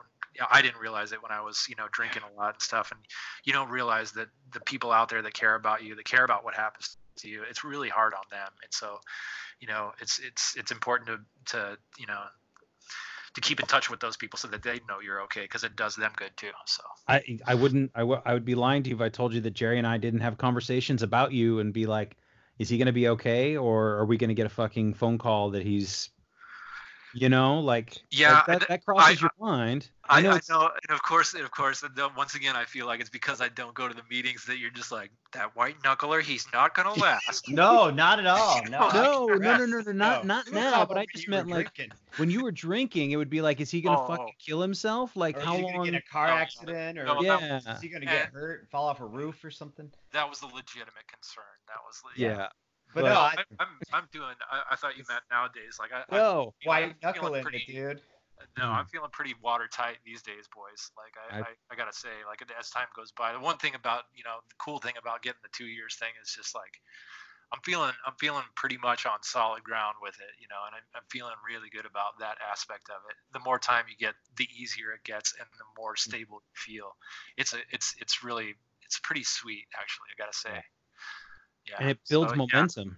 I didn't realize it when I was you know drinking a lot and stuff and you don't realize that the people out there that care about you that care about what happens to you it's really hard on them. And so you know it's it's it's important to to you know to keep in touch with those people so that they know you're okay because it does them good too so. I I wouldn't I, w- I would be lying to you if I told you that Jerry and I didn't have conversations about you and be like, is he gonna be okay or are we gonna get a fucking phone call that he's, you know, like Yeah, like that, that crosses I- your mind. I, I, know, it's- and of course, and of course, and once again, I feel like it's because I don't go to the meetings that you're just like that white knuckler. He's not gonna *laughs* last. No, not at all. No. *laughs* No, no, *laughs* no, no, no, not No. not now. But I just meant like drinking. when you were drinking, it would be like, is he gonna Oh, fucking kill himself? Like Or how he long? in a car No, no, accident, or no, yeah, is he gonna get Eh. hurt, fall off a roof or something? That was the legitimate concern. That was le- yeah. But, But- no, No, I, I, I'm I'm doing. I, I thought you meant nowadays. Like I, I No, you know, I'm white feeling knuckling pretty, it, dude. No, Hmm. I'm feeling pretty watertight these days, boys. Like I, I- I, I, gotta say, like as time goes by, the one thing about you know the cool thing about getting the two years thing is just like I'm feeling I'm feeling pretty much on solid ground with it, you know, and I'm, I'm feeling really good about that aspect of it. The more time you get, the easier it gets, and the more stable you feel. It's a it's it's really it's pretty sweet actually. I gotta say. Yeah. and it builds so, yeah. momentum.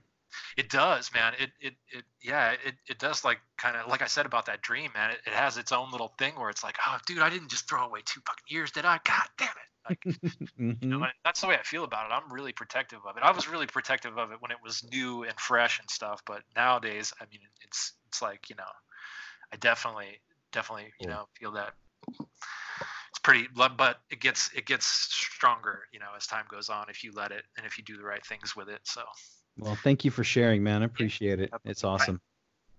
It does, man. It it it yeah, it, it does like kind of like I said about that dream, man. It, it has its own little thing where it's like, oh, dude, I didn't just throw away two fucking years, did I? God damn it! Like, *laughs* you know, mm-hmm. that's the way I feel about it. I'm really protective of it. I was really protective of it when it was new and fresh and stuff, but nowadays, I mean, it's it's like you know, I definitely definitely you Cool. know feel that pretty, but it gets it gets stronger, you know, as time goes on if you let it and if you do the right things with it. So. Well, thank you for sharing, man. I appreciate it. It's awesome.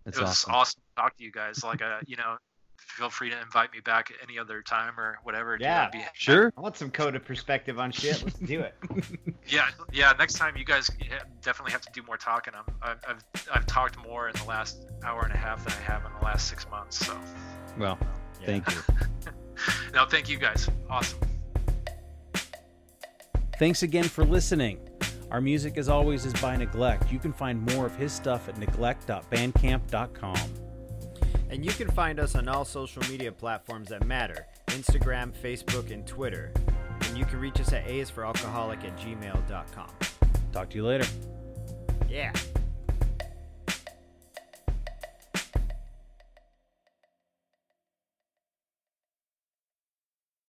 It's it was awesome. awesome. to talk to you guys. Like, uh, you know, feel free to invite me back at any other time or whatever. dude, Yeah. I'd be- Sure. I want some coded perspective on shit. Let's do it. *laughs* yeah, yeah. Next time, you guys definitely have to do more talking. I'm, I've, I've, I've talked more in the last hour and a half than I have in the last six months. So, Well, Yeah. thank you. *laughs* *laughs* no, thank you guys. Awesome. Thanks again for listening. Our music, as always, is by Neglect. You can find more of his stuff at neglect.bandcamp.com. And you can find us on all social media platforms that matter Instagram, Facebook, and Twitter. And you can reach us at aisforalcoholic at gmail.com. Talk to you later. Yeah.